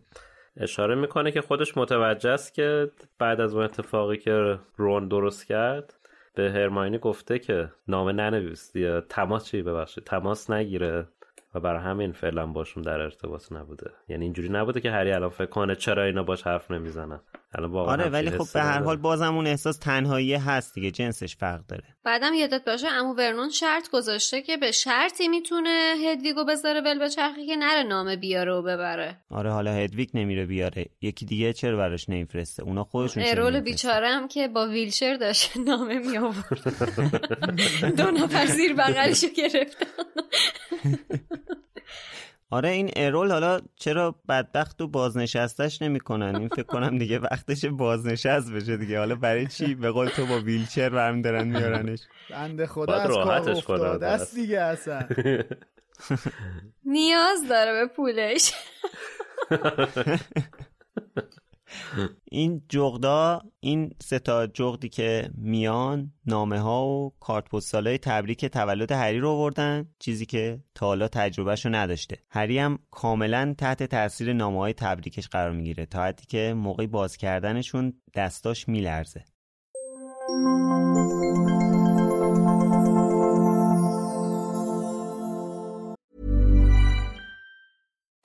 اشاره می‌کنه که خودش متوجه است که بعد از اون اتفاقی که رون درست کرد به هرماینی گفته که نامه ننویس یا تماس چی ببخشید؟ تماس نگیره و برای همین فعلا باشون در ارتباط نبوده. یعنی اینجوری نبوده که هری الان فکر کنه چرا اینا باش حرف نمی‌زنن. آره ولی خب به هر حال بازم اون احساس تنهایی هست دیگه جنسش فرق داره. بعدم یادت باشه امو ورنون شرط گذاشته که به شرطی می‌تونه هدویگو بذاره ول به چرخی که نره نامه بیاره و ببره. آره حالا هدویگ نمیره بیاره. یکی دیگه چرا براش نمیفرسته؟ اونا خودشون ارول بیچاره هم که با ویلچر داشت نامه می آورد دو نفر زیر بغلشو گرفتن. آره این ارول حالا چرا بدبخت و بازنشستش نمی‌کنن؟ این فکر کنم دیگه وقتش بازنشست بشه دیگه. حالا برای چی به قول تو با ویلچر برمی دارن میارنش؟ بنده خدا از کار افتاده است دیگه اصلا. نیاز داره به پولش. این جغدا این سه تا جغدی که میان نامه ها و کارت پستال تبریک تولد هری رو آوردن چیزی که تا حالا تجربهشو نداشته. هری هم کاملا تحت تاثیر نامه های تبریکش قرار می‌گیره تا حدی که موقعی باز کردنشون دستاش میلرزه.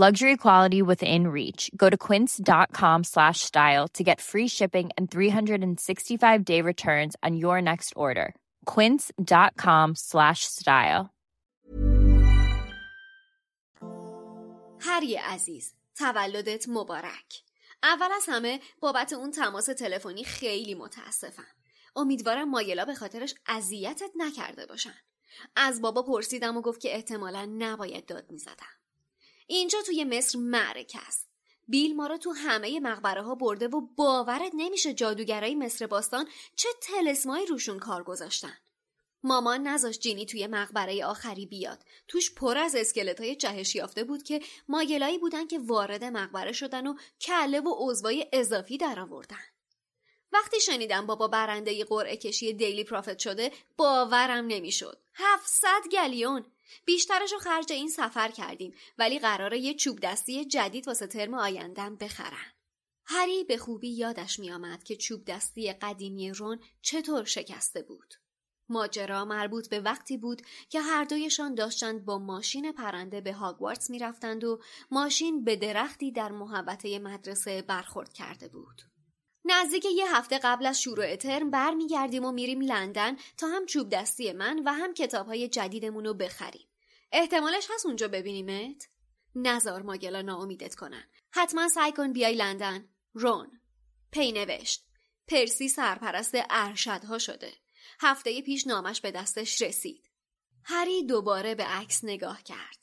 Luxury quality within reach. Go to quince.com slash style to get free shipping and 365 day returns on your next order. Quince.com slash style. هری عزیز تولدت مبارک اول از همه بابت اون تماس تلفنی خیلی متاسفم امیدوارم مایلا به خاطرش اذیتت نکرده باشن از بابا پرسیدم و گفت که احتمالا نباید داد می‌زدم اینجا توی مصر معرکه است. بیل ما رو تو همه مقبره ها برده و باورت نمیشه جادوگرای مصر باستان چه تلسمایی روشون کار گذاشتن. مامان نذاشت جینی توی مقبره آخری بیاد. توش پر از اسکلت های جهش یافته بود که ماگلایی بودن که وارد مقبره شدن و کله و عضوای اضافی در آوردن وقتی شنیدم بابا برنده قرعه کشی دیلی پرافت شده باورم نمی‌شد. 700 گلیون! بیشترش رو خرج این سفر کردیم ولی قراره یه چوب دستی جدید واسه ترم آیندن بخرن. هری به خوبی یادش میآمد که چوب دستی قدیمی رون چطور شکسته بود. ماجرا مربوط به وقتی بود که هر دویشان داشتند با ماشین پرنده به هاگوارتس می‌رفتند و ماشین به درختی در محوطه مدرسه برخورد کرده بود. نزدیک یه هفته قبل از شروع ترم برمیگردیم و میریم لندن تا هم چوب دستی من و هم کتاب های جدیدمون رو بخریم. احتمالش هست اونجا ببینیمت؟ نزار ماگلا ناامیدت کنن. حتما سعی کن بیای لندن. رون. پی نوشت. پرسی سرپرست ارشدها شده. هفته پیش نامش به دستش رسید. هری دوباره به عکس نگاه کرد.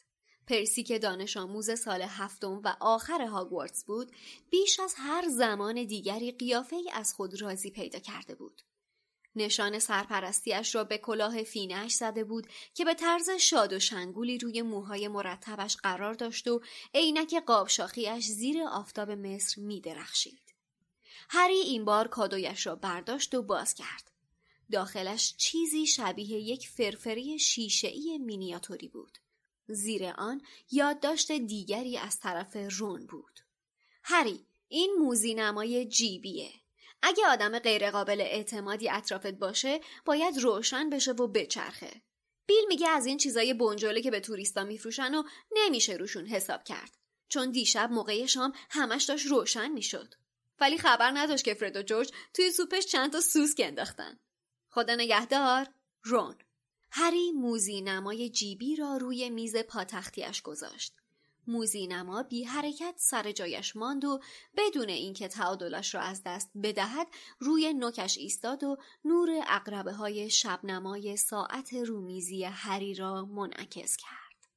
پرسی که دانش آموز سال هفتم و آخر هاگوارتس بود بیش از هر زمان دیگری قیافه ای از خود راضی پیدا کرده بود. نشان سرپرستیش را به کلاه فینش زده بود که به طرز شاد و شنگولی روی موهای مرتبش قرار داشت و عینک قابشاخیش زیر آفتاب مصر می درخشید. هری این بار کادویش را برداشت و باز کرد. داخلش چیزی شبیه یک فرفری شیشهای مینیاتوری بود. زیر آن یادداشت دیگری از طرف رون بود. هری این موزی نمای جیبیه. اگه آدم غیرقابل اعتمادی اطرافت باشه باید روشن بشه و بچرخه. بیل میگه از این چیزای بنجله که به توریستا میفروشن و نمیشه روشون حساب کرد. چون دیشب موقع شام همش داشت روشن می‌شد. ولی خبر نداشت که فرد و جورج توی سوپش چند تا سوسک انداختن. خدا نگهدار رون هری موزی نمای جیبی را روی میز پاتختیش گذاشت موزی نما بی حرکت سر جایش ماند و بدون اینکه تعادلش را از دست بدهد روی نوکش ایستاد و نور اقربه های شبنمای ساعت رومیزی هری را منعکس کرد.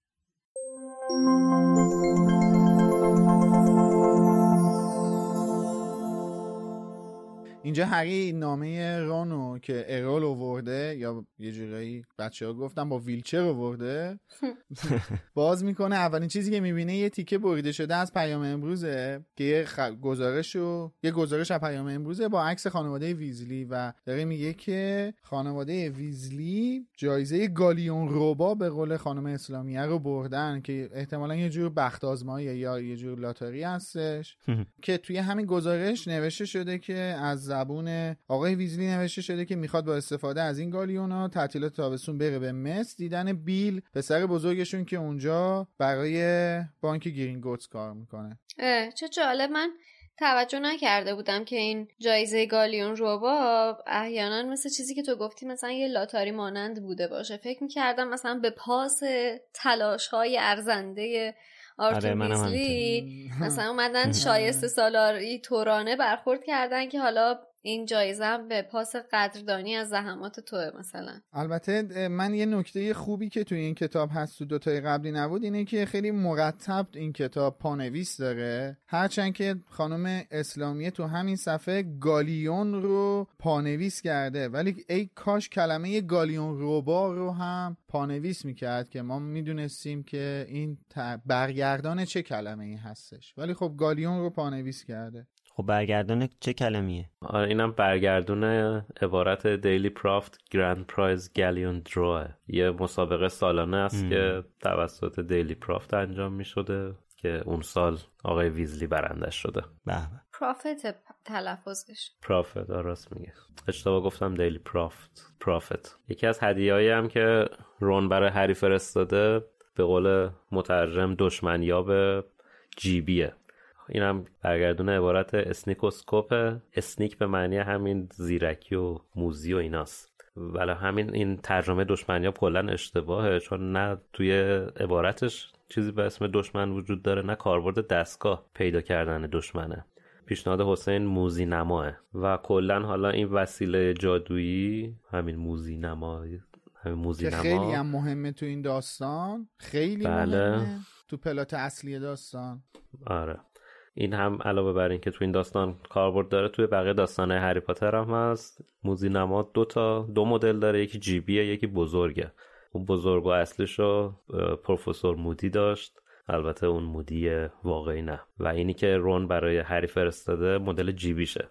اینجا هری نامه رانو که ارول آورده یا یه جورایی بچه ها گفتن با ویلچر آورده باز می‌کنه اولین چیزی که می‌بینه یه تیکه بریده شده از پیام امروزه که یه خ... گزارش و... یه گزارش از پیام امروزه با عکس خانواده ویزلی و داره میگه که خانواده ویزلی جایزه گالیون روبا به قول خانم اسلامیه رو بردن که احتمالا یه جور بخت آزمایی یا یه جور لاتاری هستش که توی همین گزارش نوشته شده که از زبون آقای ویزلی نوشته شده که می‌خواد با استفاده از این گالیونا تعطیلات تابستون بره به مصر. دیدن بیل پسر بزرگشون که اونجا برای بانک گرینگوتس کار می‌کنه. چه جالب. من توجه نکرده بودم که این جایزه گالیون ربا احیانا مثل چیزی که تو گفتی مثلا یه لاتاری مانند بوده باشه. فکر می‌کردم مثلا به پاس تلاش های ارزنده آرتور ویزلی مثلا اومدن شایسته سالارانه برخورد کردن که حالا این جایزه هم به پاس قدردانی از زحمات توه مثلا. البته من یه نکته خوبی که توی این کتاب هست تو دوتای قبلی نبود اینه که خیلی مرتب این کتاب پانویس داره. هرچند که خانم اسلامیه تو همین صفحه گالیون رو پانویس کرده ولی ای کاش کلمه گالیون ربا رو هم پانویس می‌کرد که ما می‌دونستیم که این برگردان چه کلمه ای هستش. ولی خب گالیون رو پانویس کرده. خب برگردون چه کلمیه؟ آره اینم برگردون عبارت Daily Prophet Grand Prize Galleon Draw ه یه مسابقه سالانه است که توسط Daily Prophet انجام می شده که اون سال آقای ویزلی برندش شده. به Prophet تلفظش. Prophet راست میگه. اشتباه گفتم Daily Prophet Prophet یکی از هدیه‌ای هم که رون برای هری فرستاده به قول مترجم دشمنیاب جیبیه. اینم برگردون عبارت Sneakoscope. sneak به معنی همین زیرکی و موزی و ایناست. ولی همین این ترجمه دشمنی کلا اشتباهه چون نه توی عبارتش چیزی به اسم دشمن وجود داره نه کاربرد دستگاه پیدا کردن دشمنه. پیشنهاد حسین موزی نماه. و کلا حالا این وسیله جادویی همین موزی نما همین موزی نما. خیلی هم مهمه تو این داستان. خیلی بله. مهمه تو پلات اصلی داستان. آره. این هم علاوه بر اینکه تو این داستان کاربرد داره توی بقیه داستانه هری پاتر هم هست. موزی نما دو تا دو مدل داره یکی جیبیه یکی بزرگه. اون بزرگ و اصلیش رو پروفسور مودی داشت. البته اون مودی واقعی نه. و اینی که رون برای هری فرستاده مدل جیبیشه.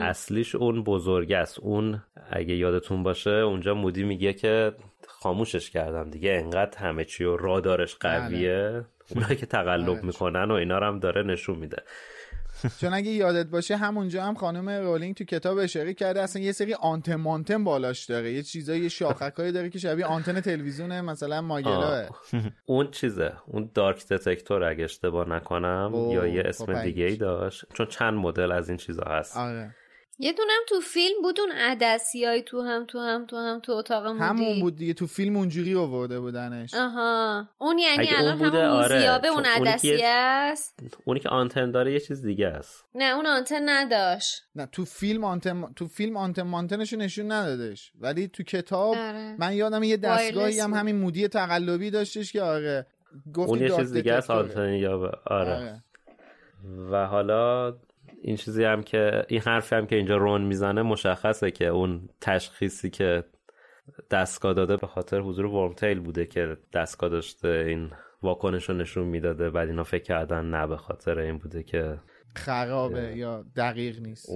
اصلیش اون بزرگ است. اون اگه یادتون باشه اونجا مودی میگه که خاموشش کردم دیگه. انقدر همه چی و رادارش قویه. بله. اونایی که تقلب آره. می‌کنن و اینا رو هم داره نشون میده. چون اگه یادت باشه همونجا هم خانم رولینگ تو کتاب اشاره کرده اصلا یه سری آنتن مانتن بالاش داره. یه چیزای شاخکایی داره که شبیه آنتن تلویزیون مثلا ماگلا اون چیزه. اون دارک دتکتور اگه اشتباه نکنم یا یه خب اسم دیگه ای داشت. چون چند مدل از این چیزا هست. آره. یه دونم تو فیلم بود اون عدسیای تو هم تو هم تو هم تو اتاق مودی همون بود دیگه تو فیلم اونجوری آورده بودنش. آها. اون یعنی الان همون آره. موزیابه اون عدسی است. اونی که آنتن داره یه چیز دیگه است. نه اون آنتن نداشت. نه تو فیلم آنتن تو فیلم آنتن مانتنشو نشون ندادش. ولی تو کتاب آره. من یادم یه دستگاهی هم همین مودی تقلبی داشتش که آره اون یه چیز دیگه است آنتن یا آره. آره. و حالا این چیزی هم که این حرفی هم که اینجا رون می‌زنه مشخصه که اون تشخیصی که دستگاه داده به خاطر حضور ورمتیل بوده که دستگاه داشته این واکنش رو نشون می‌داده بعد اینا فکر کردن نه به خاطر این بوده که خرابه یا دقیق نیست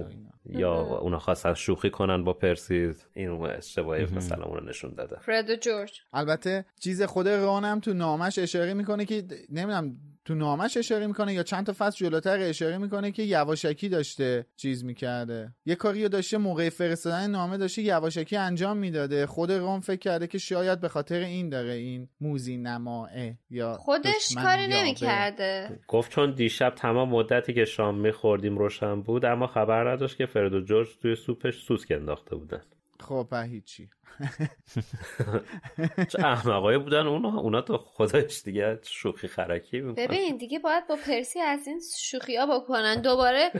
یا اونا خواستن شوخی کنن با پرسی این اشتباهی مثلا اونو نشون داده. فرد و جورج. البته چیز خود رانم تو نامش اشاره می‌کنه که نمی‌دونم تو نامش اشاره می‌کنه یا چند تا فصل جلوتر اشاره می‌کنه که یواشکی داشته چیز می‌کرده. یه کاری رو داشته موقع فرستادن نامه داشته یواشکی انجام می‌داده. خود رام فکر کرده که شاید به خاطر این داره این موزی نماه یا خودش کاری نمی‌کرده. گفت چون دیشب تمام مدتی که شام میخوردیم روشن بود اما خبر نداشت که فرد و جورج توی سوپش سوسک انداخته بودن. خب هیچی. چه احمقایی بودن اونا. اونا تو خودش دیگه شوخی خرکی می‌کنن. ببین دیگه باید با پرسی از این شوخی ها بکنن. دوباره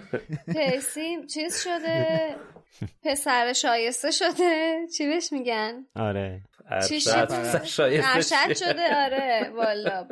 پرسی چیز شده؟ پسر شایسته شده؟ چی بهش میگن؟ آره. ارشد شده؟ آره والا.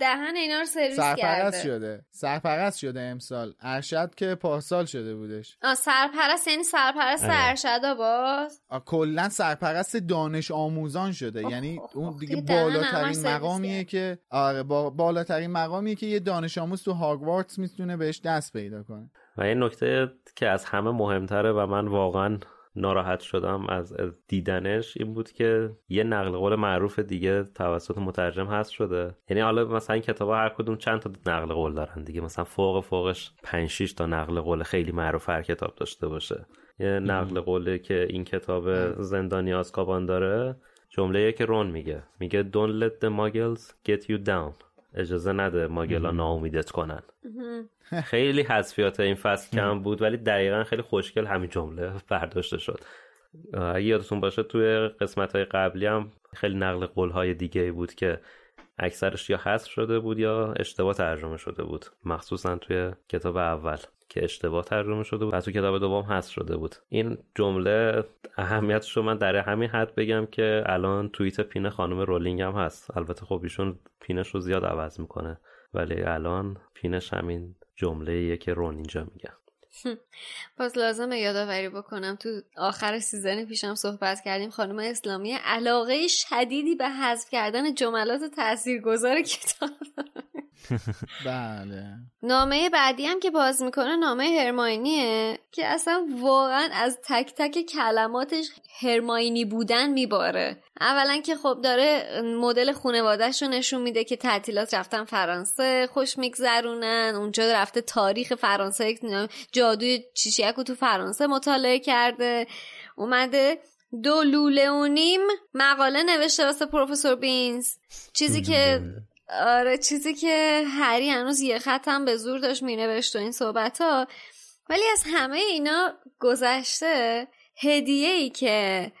دهن اینا رو سرویس سرپرست شده. سرپرست شده امسال. ارشد که پارسال شده بودش. آ سرپرست یعنی سرپرست آره. ارشد باز. کلا سرپرست دانش آموزان شده. یعنی اون دیگه بالاترین مقامیه که آره با بالاترین مقامیه که یه دانش آموز تو هاگوارتس می‌تونه بهش دست پیدا کنه. و این نکته که از همه مهمتره و من واقعا ناراحت شدم از دیدنش این بود که یه نقل قول معروف دیگه توسط مترجم هست شده. یعنی حالا مثلا این کتاب هر کدوم چند تا نقل قول دارن دیگه. مثلا فوق فوقش 5 6 تا نقل قول خیلی معروف هر کتاب داشته باشه. یه نقل قوله که این کتاب زندانی آزکابان داره جمله که رون میگه. میگه don't let the muggles get you down. اجازه نده ماگلا ناامیدت کنن. خیلی حذفیات این فصل کم بود ولی دقیقا خیلی خوشگل همین جمله برداشته شد. اگه یادتون باشه توی قسمت های قبلی هم خیلی نقل قول های دیگه بود که اکثرش یا حذف شده بود یا اشتباه ترجمه شده بود؟ مخصوصا توی کتاب اول که اشتباه ترجمه شده بود و تو کتاب دوم حذف شده بود. این جمله اهمیتش رو من در همین حد بگم که الان توییت pin خانم رولینگ هم هست. البته خب ایشون pin ش رو زیاد عوض می‌کنه ولی الان pin ش همین جمله که رون اینجا میگم پس لازم یادآوری بکنم تو آخر season پیشم صحبت کردیم خانم اسلامیه علاقه شدیدی به حذف کردن جملات تاثیرگذار کتاب. بله. نامه بعدی هم که باز می‌کنه نامه هرماینیه که اصلا واقعا از تک تک کلماتش هرماینی بودن میباره. اولا که خب داره مدل خانوادهش رو نشون میده که تعطیلات رفتن فرانسه خوش میگذرونن اونجا رفته تاریخ فرانسه جادوی چیچیک رو تو فرانسه مطالعه کرده. اومده دو لوله و نیم مقاله نوشته واسه پروفسور بینز. چیزی که آره چیزی که هری هنوز یه خط به زور داشت مینوشت و این صحبت ها ولی از همه اینا گذشته هدیه ای که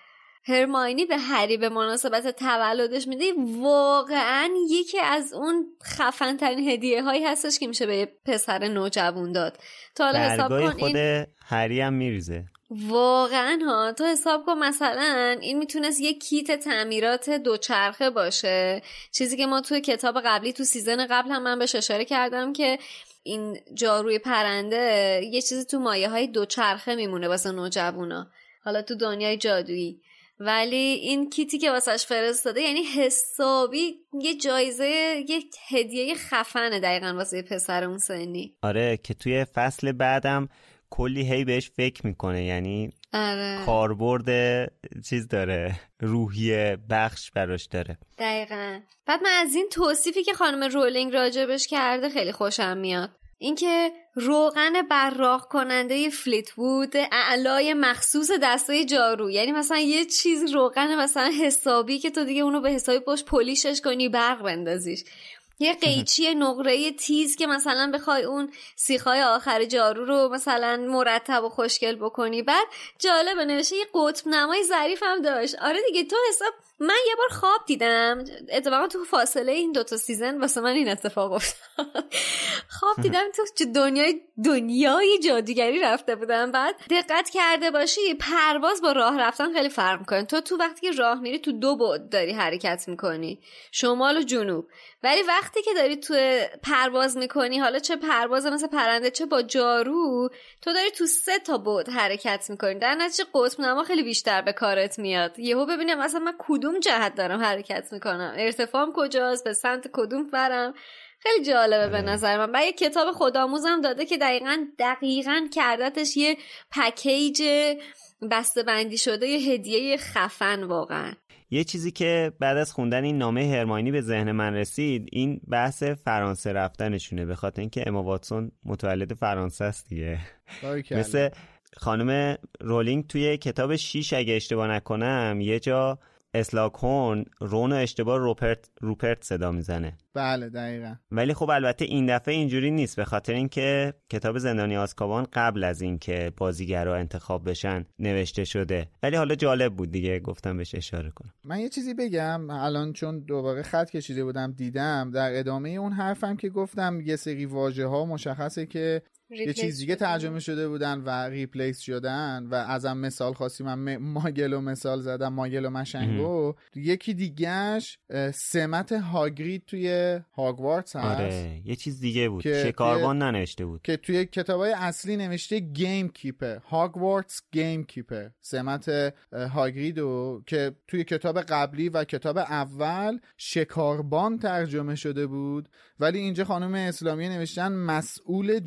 هرماینی به هری به مناسبت تولدش میده واقعا یکی از اون خفن ترین هدیه هایی هستش که میشه به پسر نوجوان داد. تا حالا حساب کن خود این... هری هم میریزه. واقعا ها. تو حساب کن مثلا این می‌تونست یه کیت تعمیرات دوچرخه باشه. چیزی که ما توی کتاب قبلی تو سیزن قبل هم من بهش اشاره کردم که این جاروی پرنده یه چیزی تو مایه های دوچرخه میمونه واسه نوجوونا حالا تو دنیای جادویی. ولی این کیتی که واسش فرستاده یعنی حسابی یه جایزه یه هدیه خفنه دقیقا واسه پسر اون سنی. آره که توی فصل بعدم کلی هی بهش فکر می‌کنه یعنی آره. کاربرد چیز داره روحی بخش براش داره. دقیقا. بعد من از این توصیفی که خانم رولینگ راجبش کرده خیلی خوشم میاد. اینکه روغن براق کننده فلیت وود اعلای مخصوص دستای جارو. یعنی مثلا یه چیز روغن مثلا حسابی که تو دیگه اونو به حسابی پشت پلیشش کنی برق بندازیش. یه قیچی نقره تیز که مثلا بخوای اون سیخای آخر جارو رو مثلا مرتب و خوشگل بکنی. بعد جالبه نوشه یه قطب نمای ظریف هم داشت. آره دیگه تو حساب من یه بار خواب دیدم. اتفاقا تو فاصله این دوتا سیزن واسه من این اتفاق افتاد. خواب دیدم تو دنیای دنیای جادوگری رفته بودم. بعد دقت کرده باشی پرواز با راه رفتن خیلی فرق می‌کنه. تو تو وقتی که راه میری تو دو بعد داری حرکت می‌کنی. شمال و جنوب. ولی وقتی که داری تو پرواز می‌کنی حالا چه پرواز مثل پرنده چه با جارو تو داری تو سه تا بعد حرکت می‌کنی. در نتیجه قطب نما خیلی بیشتر به کارت میاد. یهو ببینم مثلا من کدوم جهت دارم حرکت می‌کنم؟ ارتفاعم کجاست؟ به سمت کدوم برم خیلی جالبه به نظر من. یه کتاب خودآموزم داده که دقیقا دقیقا کردتش یه پکیج بسته بندی شده یه هدیه خفن واقعا. یه چیزی که بعد از خوندن این نامه هرماینی به ذهن من رسید این بحث فرانسه رفتنشونه. به خاطر اینکه اما واتسون متولد فرانسه است دیگه. مثل خانم رولینگ توی کتاب شیش اگه اشتباه نکنم یه جا اسلاکون رون اشتباه روپرت روپرت صدا می‌زنه. بله دقیقا. ولی خب البته این دفعه اینجوری نیست به خاطر اینکه کتاب زندانی آسکابان قبل از اینکه بازیگرا انتخاب بشن نوشته شده. ولی حالا جالب بود دیگه گفتم بهش اشاره کنم. من یه چیزی بگم الان چون دوباره خط کشیده بودم دیدم در ادامه اون حرفم که گفتم یه سری واژه ها مشخصه که یه چیز دیگه ترجمه شده بودن و replace شدن و ازم مثال خواستیم. من Muggle و مثال زدم Muggle و مشنگو. یکی دیگهش سمت هاگرید توی هاگوارتس هست. آره یه چیز دیگه بود. که شکاربان ننوشته بود. که توی کتابای اصلی نوشته gamekeeper هاگوارتس gamekeeper سمت هاگریدو که توی کتاب قبلی و کتاب اول شکاربان ترجمه شده بود. ولی اینجا خانم اسلامی نوشتن مسئول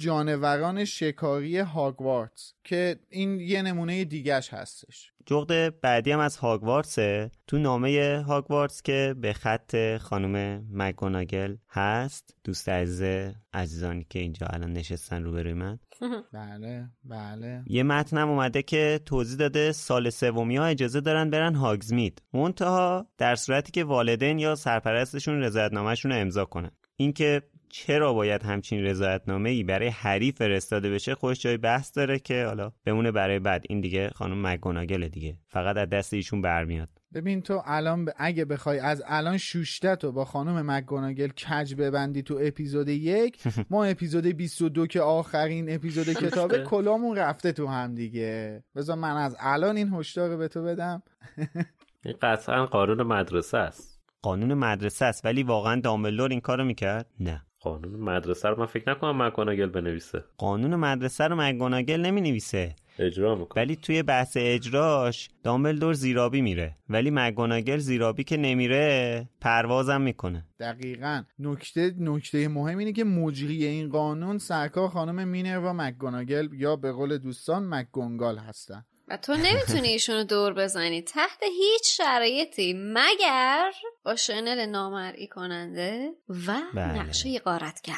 جانوران شکاری هاگوارتس که این یه نمونه دیگهش هستش. جغد بعدی هم از هاگوارتسه تو نامه هاگوارتس که به خط خانم مگوناگل هست. دوست عزیز عزیزانی که اینجا الان نشستن روبروی من. بله بله. یه متنم اومده که توضیح داده سال سومی ها اجازه دارن برن هاگزمید. منتها در صورتی که والدین یا سرپرستشون رضایتنامهشون رو امضا کنن. اینکه چرا باید همچین رضایتنامه ای برای هری فرستاده بشه؟ خوش جای بحث داره که حالا بمونه برای بعد. این دیگه خانم مگوناگل دیگه. فقط از دست ایشون برمیاد. ببین تو الان اگه بخوای از الان شوشته تو با خانم مگوناگل کج ببندی تو اپیزود یک ما اپیزود 22 که آخرین اپیزود کتابه کلامون رفته تو هم دیگه. بذار من از الان این هشدار به تو بدم. این قطعا قانون مدرسه است. قانون مدرسه است ولی واقعا دامبلور این کارو می‌کرد؟ نه. قانون مدرسه رو من فکر نکنم مگوناگل بنویسه. قانون مدرسه رو مگوناگل نمی نویسه اجرا می‌کنه. ولی توی بحث اجراش دامبلدور زیرابی میره. ولی مگوناگل زیرابی که نمیره پروازم می‌کنه. دقیقا. نکته نکته مهم اینه که مجری این قانون سرکار خانم مینر و مگوناگل یا به قول دوستان مگونگال هستن. و تو نمی‌تونی ایشونو دور بزنی تحت هیچ شرایطی مگر با شنل نامرئی کننده و بله. نقشه قارتگر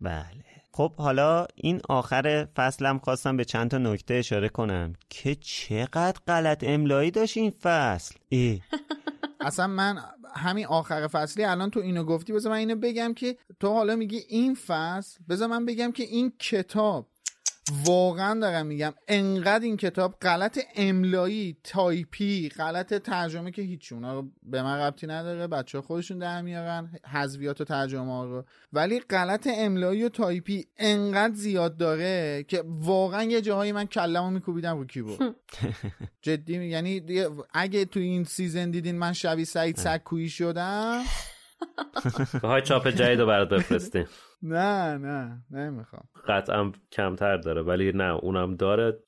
بله خب حالا این آخر فصلم خواستم به چند تا نکته اشاره کنم که چقدر غلط املایی داشت این فصل ای. اصلا من همین آخر فصلی الان تو اینو گفتی بذار من اینو بگم که تو حالا میگی این فصل بذار من بگم که این کتاب واقعا دارم میگم انقدر این کتاب غلط املایی تایپی غلط ترجمه که هیچ اونا به من ربطی نداره بچه خودشون در میارن حذویات و ترجمه ها رو. ولی غلط املایی و تایپی انقدر زیاد داره که واقعا یه جاهایی من کلمو میکوبیدم رو کیبورد. جدی یعنی اگه تو این سیزن دیدین من شبیه سعید سکویی شدم. های چاپ جدید رو برات بفرستیم. نه نه نمی‌خوام. قطعا کمتر داره ولی نه اونم داره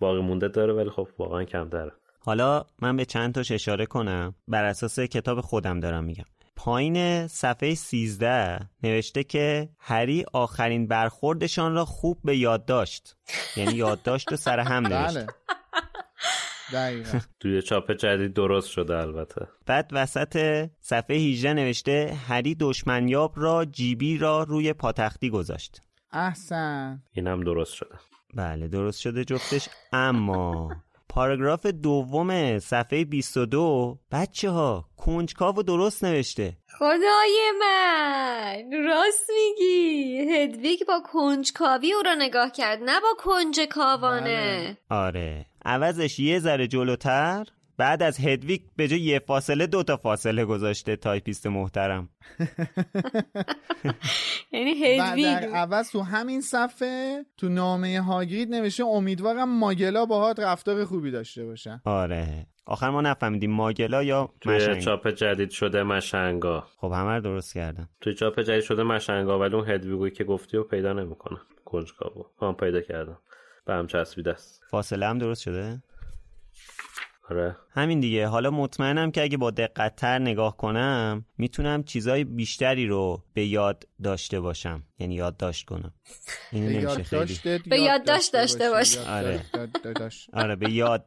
باقی مونده داره ولی خب واقعا کمتره. حالا من به چند تاش اشاره کنم. بر اساس کتاب خودم دارم میگم. پایین صفحه 13 نوشته که هری آخرین برخوردشان را خوب به یاد داشت. یعنی یادداشت رو سر هم نوشت. بله دقیقا. توی چاپ جدید درست شده البته. بعد وسط صفحه 18 نوشته هری دشمنیاب را جیبی را روی پاتختی گذاشت. احسن. اینم درست شده. بله درست شده جفتش اما پاراگراف دوم صفحه 22 بچه ها کنجکاو درست نوشته. خدای من راست میگی. هدویگ با کنجکاوی او را نگاه کرد نه با کنج کاوانه. آره. عوضش یه ذره جلوتر. بعد از هدویگ به جای یه فاصله دو تا فاصله گذاشته تایپیست محترم. یعنی در هدویگ عوض تو همین صفحه تو نامه هاگرید نوشته امیدوارم Muggle ا باهات رفتار خوبی داشته باشن آره. آخر ما نفهمیدیم Muggle ا یا توی مشنگ. چاپ جدید شده مشنگا. خب همه رو درست کردم توی چاپ جدید شده مشنگا ولی اون هدویگوی که گفتی رو پیدا نمی‌کنم. کنجکاوو. هم پیدا کردم. به هم چسبیده است. فاصله هم درست شده؟ آره. همین دیگه. حالا مطمئنم که اگه با دقت تر نگاه کنم می‌تونم چیزای بیشتری رو به یاد داشته باشم. یعنی یادداشت کنم. این به نمیشه یاد خیلی. داشته به یادداشت داشته باش. آره. آره به یاد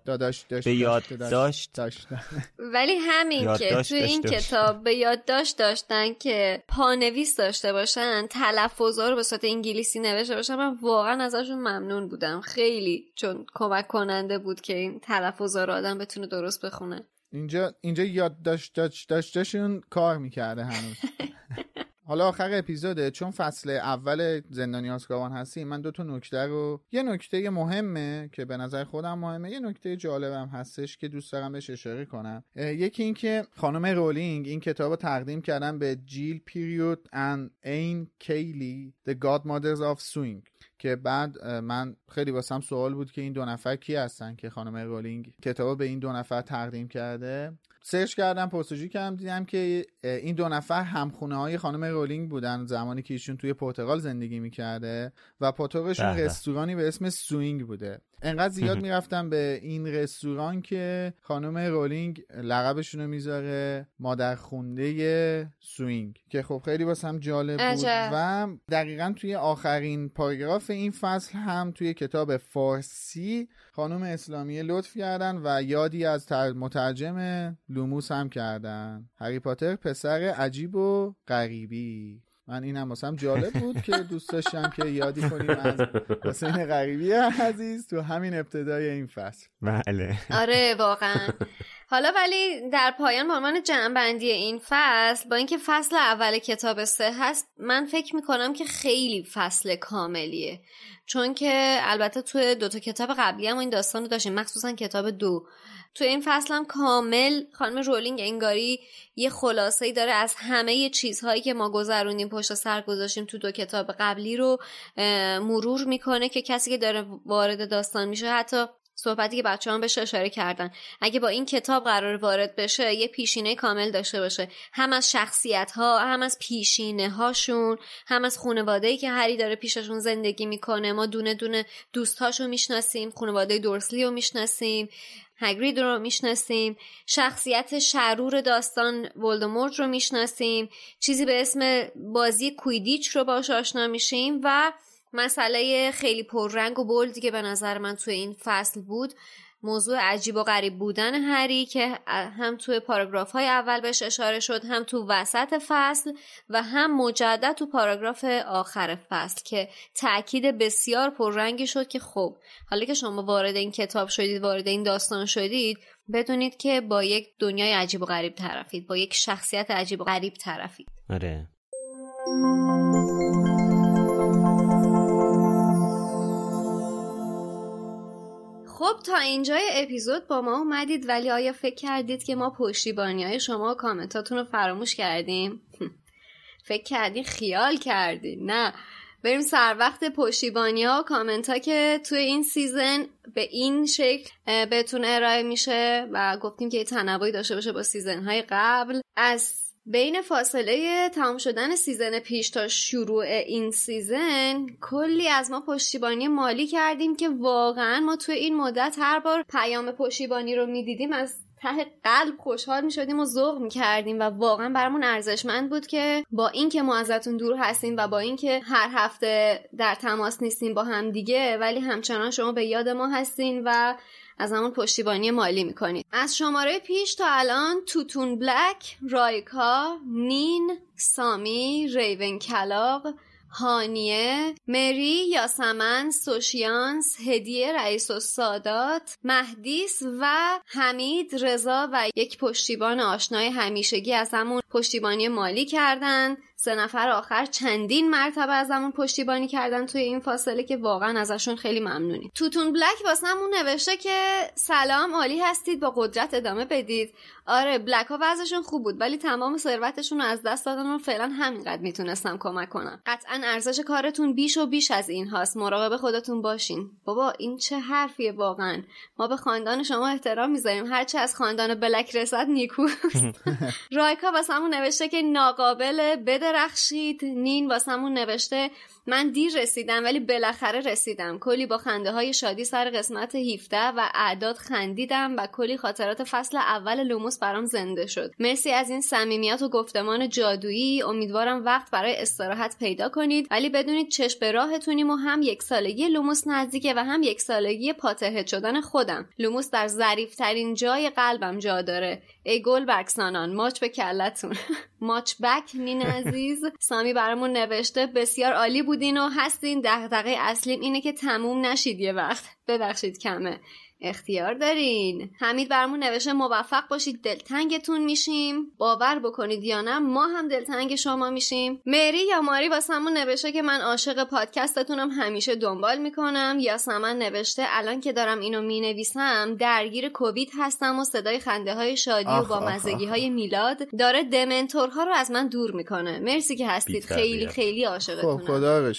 به یادداشت ولی همین که توی این. کتاب به یادداشت داشتن که پانویس داشته باشن تلفظا رو به صورت انگلیسی نوشته باشن من واقعا ازشون ممنون بودم. خیلی چون کمک کننده بود که این تلفظا رو آدم بتونه درست بخونه. اینجا اینجا یاد داشت داشت داشتشون کار می‌کرده هنوز. حالا آخر اپیزوده چون فصل اول زندانی آسکابان هستیم من دو تا نکته رو یه نکته مهمه که به نظر خودم مهمه یه نکته جالبم هستش که دوست دارم بهش اشاره کنم. یکی این که خانم رولینگ این کتاب رو تقدیم کردن به جیل پیریود ان این کیلی The Godmothers of Swing که بعد من خیلی واسم سوال بود که این دو نفر کی هستن که خانم رولینگ کتاب به این دو نفر تقدیم کرده. سرچ کردم پرسجو کردم دیدم که این دو نفر همخونه های خانم رولینگ بودن زمانی که ایشون توی پرتغال زندگی می‌کرده و پاتوقشون رستورانی به اسم سوینگ بوده. انقدر زیاد می‌رفتن به این رستوران که خانم رولینگ لقبشون رو می‌ذاره مادر خونده سوینگ که خب خیلی واسم جالب بود و دقیقا توی آخرین پاراگراف این فصل هم توی کتاب فارسی خانم اسلامی لطف کردن و یادی از مترجم لوموس هم کردن. هری پاتر پسر عجیب و غریبی. من اینم واسم جالب بود که دوست داشتم که یادی کنیم از حسین غریبی عزیز تو همین ابتدای این فصل. بله. آره واقعا. حالا ولی در پایان به عنوان جمعبندی این فصل با اینکه فصل اول کتاب سه هست من فکر می‌کنم که خیلی فصل کاملیه. چون که البته توی دوتا کتاب قبلی هم این داستان رو داشتیم. مخصوصا کتاب دو. تو این فصل هم کامل خانم رولینگ انگاری یه خلاصه ای داره از همه چیزهایی که ما گذروندیم پشت سر گذاشتیم تو دو کتاب قبلی رو مرور می‌کنه که کسی که داره وارد داستان میشه حتی صحبتی که بچه هم بهش اشاره کردن. اگه با این کتاب قرار وارد بشه یه پیشینه کامل داشته باشه. هم از شخصیت ها هم از پیشینه هاشون هم از خانواده که هری داره پیششون زندگی می‌کنه. ما دونه دونه دوستاشو می‌شناسیم خانواده دورسلی رو می‌شناسیم. هگرید رو می‌شناسیم. شخصیت شرور داستان ولدمورت رو می‌شناسیم. چیزی به اسم بازی کویدیچ رو باش آشنا میشیم و مسئله خیلی پررنگ و بلدی که به نظر من توی این فصل بود. موضوع عجیب و غریب بودن هری که هم توی پاراگراف های اول بهش اشاره شد هم تو وسط فصل و هم مجدد تو پاراگراف آخر فصل که تاکید بسیار پررنگی شد که خب حالا که شما وارد این کتاب شدید وارد این داستان شدید بدونید که با یک دنیای عجیب و غریب طرفید با یک شخصیت عجیب و غریب طرفید. آره. خب تا اینجای اپیزود با ما اومدید ولی آیا فکر کردید که ما پشتیبانی های شما و کامنتاتون رو فراموش کردیم؟ فکر کردین خیال کردین نه. بریم سر وقت پشتیبانی ها و کامنت ها که توی این season به این شکل بهتون ارائه میشه و گفتیم که یه تنوعی داشته باشه با season های قبل. از بین فاصله تمام شدن season پیش تا شروع این season کلی از ما پشتیبانی مالی کردین که واقعا ما توی این مدت هر بار پیام پشتیبانی رو می‌دیدیم از ته قلب خوشحال می شدیم و ذوق می کردیم و واقعا برامون ارزشمند بود که با اینکه ما ازتون دور هستیم و با اینکه هر هفته در تماس نیستیم با هم دیگه ولی همچنان شما به یاد ما هستین و از همون پشتیبانی مالی می‌کنید. از شماره پیش تا الان توتون بلک رایکا نین سامی ریون کلاق هانیه مری یاسمن سوشیانس هدیه رئیس و سادات مهدیس و حمید رضا و یک پشتیبان آشنای همیشگی از همون پشتیبانی مالی کردن. سه نفر آخر چندین مرتبه از همون پشتیبانی کردن توی این فاصله که واقعا ازشون خیلی ممنونیم توتون بلک واسمون نوشته که سلام عالی هستید با قدرت ادامه بدید. آره بلک ها وضعشون خوب بود ولی تمام ثروتشون رو از دست دادن و فعلا همینقدر می‌تونستم کمک کنم. قطعا ارزش کارتون بیش و بیش از این هاست. مراقب خودتون باشین. بابا این چه حرفیه واقعا. ما به خاندان شما احترام می‌ذاریم. هرچه از خاندان بلک رسد نیکوست. رایکا واسمون نوشته که ناقابل بدرخشید نین واسمون نوشته من دیر رسیدم ولی بالاخره رسیدم. کلی با خنده های شادی سر قسمت 17 و اعداد خندیدم و کلی خاطرات فصل اول لوموس برام زنده شد. مرسی از این صمیمیت و گفتمان جادویی. امیدوارم وقت برای استراحت پیدا کنید. ولی بدونید چشم به راهتونیم و هم یک سالگی لوموس نزدیکه و هم یک سالگی Potterhead شدن خودم. لوموس در ظریفترین جای قلبم جا داره. ای گل بکسانان ماچ به کلتون ماچ back نین عزیز. سامی برامون نوشته بسیار عالی بودین و هستین دغدغه اصلیم اینه که تموم نشید یه وقت. ببخشید کمه. اختیار دارین. حمید برمون نوشته موفق باشید دلتنگتون میشیم. باور بکنید یا نه ما هم دلتنگ شما میشیم. مری یا ماری واسمون نوشته که من عاشق پادکستتونم همیشه دنبال می‌کنم. یا سمن نوشته الان که دارم اینو می‌نویسم درگیر کووید هستم و صدای خنده های شادی و با مزگی های میلاد داره Dementor ها رو از من دور می‌کنه. مرسی که هستید. خیلی خیلی عاشقتونم. خب خدا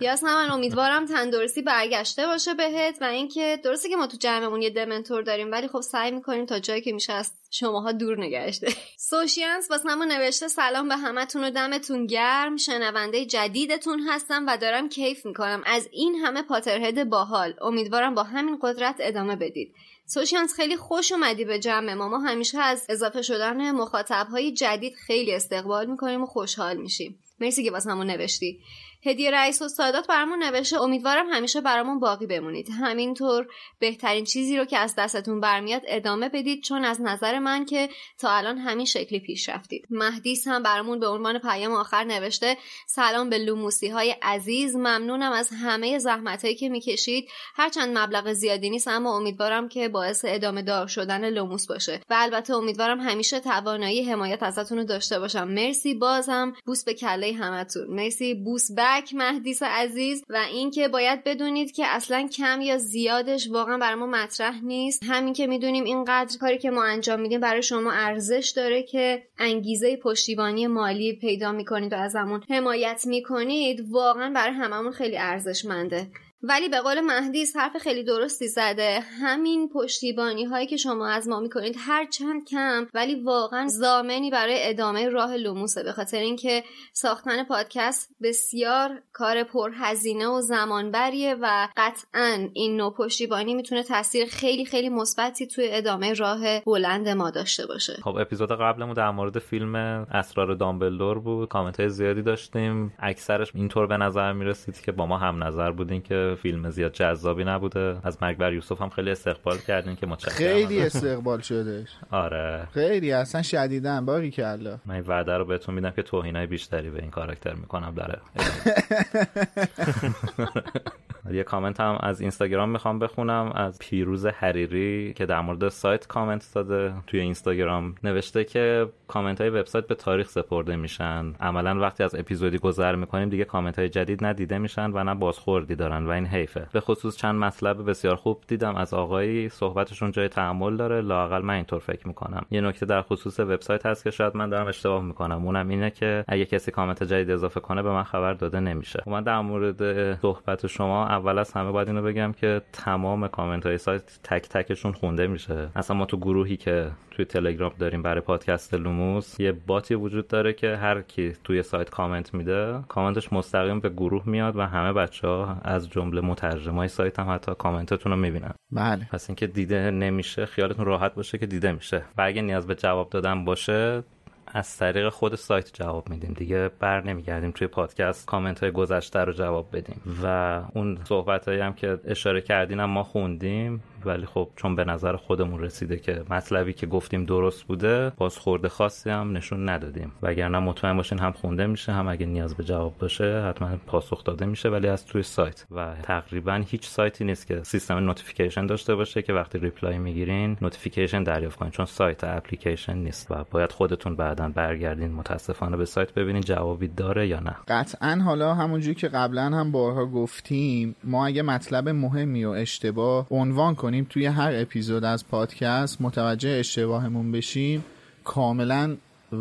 یا من امیدوارم تندرستی برگشته باشه بهت و اینکه درسته که ما تو جمعمون یه دمنتور داریم ولی خب سعی می‌کنیم تا جایی که میشه از شماها دور نگهش سوشیانس واسه همون نوشته سلام به همتون و دمتون گرم. شنونده جدیدتون هستم و دارم کیف می‌کنم. از این همه پاترهد باحال. امیدوارم با همین قدرت ادامه بدید. سوشیانس خیلی خوش اومدی به جمع ما. ما همیشه از اضافه شدن مخاطب های جدید خیلی استقبال می‌کنیم و خوشحال میشیم. مرسی که واسه نوشتی. هدیه رئیس و سادات برامون نوشته امیدوارم همیشه برامون باقی بمونید. همینطور بهترین چیزی رو که از دستتون برمیاد ادامه بدید چون از نظر من که تا الان همین شکلی پیش رفتید. مهدیس هم برامون به عنوان پیام آخر نوشته سلام به لوموسی های عزیز ممنونم از همه زحمت هایی که می‌کشید. هرچند مبلغ زیادی نیست اما امیدوارم که باعث ادامه دار شدن لوموس باشه. و البته امیدوارم همیشه توانایی حمایت ازتون رو داشته باشم. مرسی بازم. بوس به کله همتون. مرسی. بوس back مهدیس عزیز و اینکه باید بدونید که اصلا کم یا زیادش واقعا برای ما مطرح نیست. همین که می‌دونیم اینقدر کاری که ما انجام میدیم برای شما ارزش داره که انگیزه پشتیبانی مالی پیدا می‌کنید و ازمون حمایت می‌کنید واقعا برای هممون خیلی ارزشمنده. ولی به قول مهدیس حرف خیلی درستی زده. همین پشتیبانی هایی که شما از ما می‌کنید هر چند کم ولی واقعا زامنی برای ادامه راه لوموسه به خاطر اینکه ساختن پادکست بسیار کار پرهزینه و زمانبریه و قطعا این نوع پشتیبانی می‌تونه تاثیر خیلی خیلی مثبتی توی ادامه راه بلند ما داشته باشه. خب اپیزود قبلمون در مورد فیلم اسرار دامبلدور بود. کامنت های زیادی داشتیم. اکثرش اینطور به نظر می‌رسید که با ما هم نظر بودین که فیلم زیاد جذابی نبوده. از مرگ بر یوسف هم خیلی استقبال کردین که متشکرم. خیلی استقبال شدهش. آره. خیلی اصلا شدیدن باقی کلا من وعده رو بهتون میدم که توهینای بیشتری به این کاراکتر می‌کنم داره یه کامنت هم از اینستاگرام می‌خوام بخونم از پیروز حریری که در مورد سایت کامنت داده. توی اینستاگرام نوشته که کامنت های وبسایت به تاریخ سپرده میشن. عملا وقتی از اپیزودی گذر می‌کنیم دیگه کامنت های جدید ندیده میشن و نه بازخوردی دارن و این حیفه. به خصوص چند مطلب بسیار خوب دیدم از آقایی. صحبتشون جای تأمل داره. لاقل من اینطور فکر می‌کنم. یه نکته در خصوص وبسایت هست که شاید من دارم اشتباه می‌کنم. اونم اینه که اگه کسی کامنت جدید اضافه کنه به من خبر داده نمیشه. من در مورد صحبت شما. اول از همه باید اینو بگم که تمام کامنت های سایت تک تکشون خونده میشه. اصلا ما تو گروهی که توی تلگرام داریم برای پادکست لوموس یه bot ی وجود داره که هر کی توی سایت کامنت میده کامنتش مستقیم به گروه میاد و همه بچه ها از جمله مترجمای سایت هم حتی کامنتتون رو می‌بینن. بله. پس اینکه دیده نمیشه خیالتون راحت باشه که دیده میشه. و اگه نیاز به جواب دادن باشه از طریق خود سایت جواب میدیم دیگه بر نمیگردیم توی پادکست کامنت های گذشته رو جواب بدیم. و اون صحبت هایی هم که اشاره کردین هم ما خوندیم ولی خب چون به نظر خودمون رسیده که مطلبی که گفتیم درست بوده بازخورد خاصی هم نشون ندادیم. وگرنه مطمئن باشین هم خونده میشه هم اگه نیاز به جواب باشه حتما پاسخ داده میشه ولی از توی سایت. و تقریبا هیچ سایتی نیست که سیستم notification داشته باشه که وقتی reply می‌گیرین notification دریافت کنین چون سایت اپلیکیشن نیست و باید خودتون بعدا برگردین. متاسفانه به سایت ببینین جوابی داره یا نه. قطعا حالا همونجوری که قبلا هم بارها گفتیم ما اگه مطلب مهمی و اشتباه عنوان کنیم توی هر اپیزود از پادکست متوجه اشتباهمون بشیم. کاملا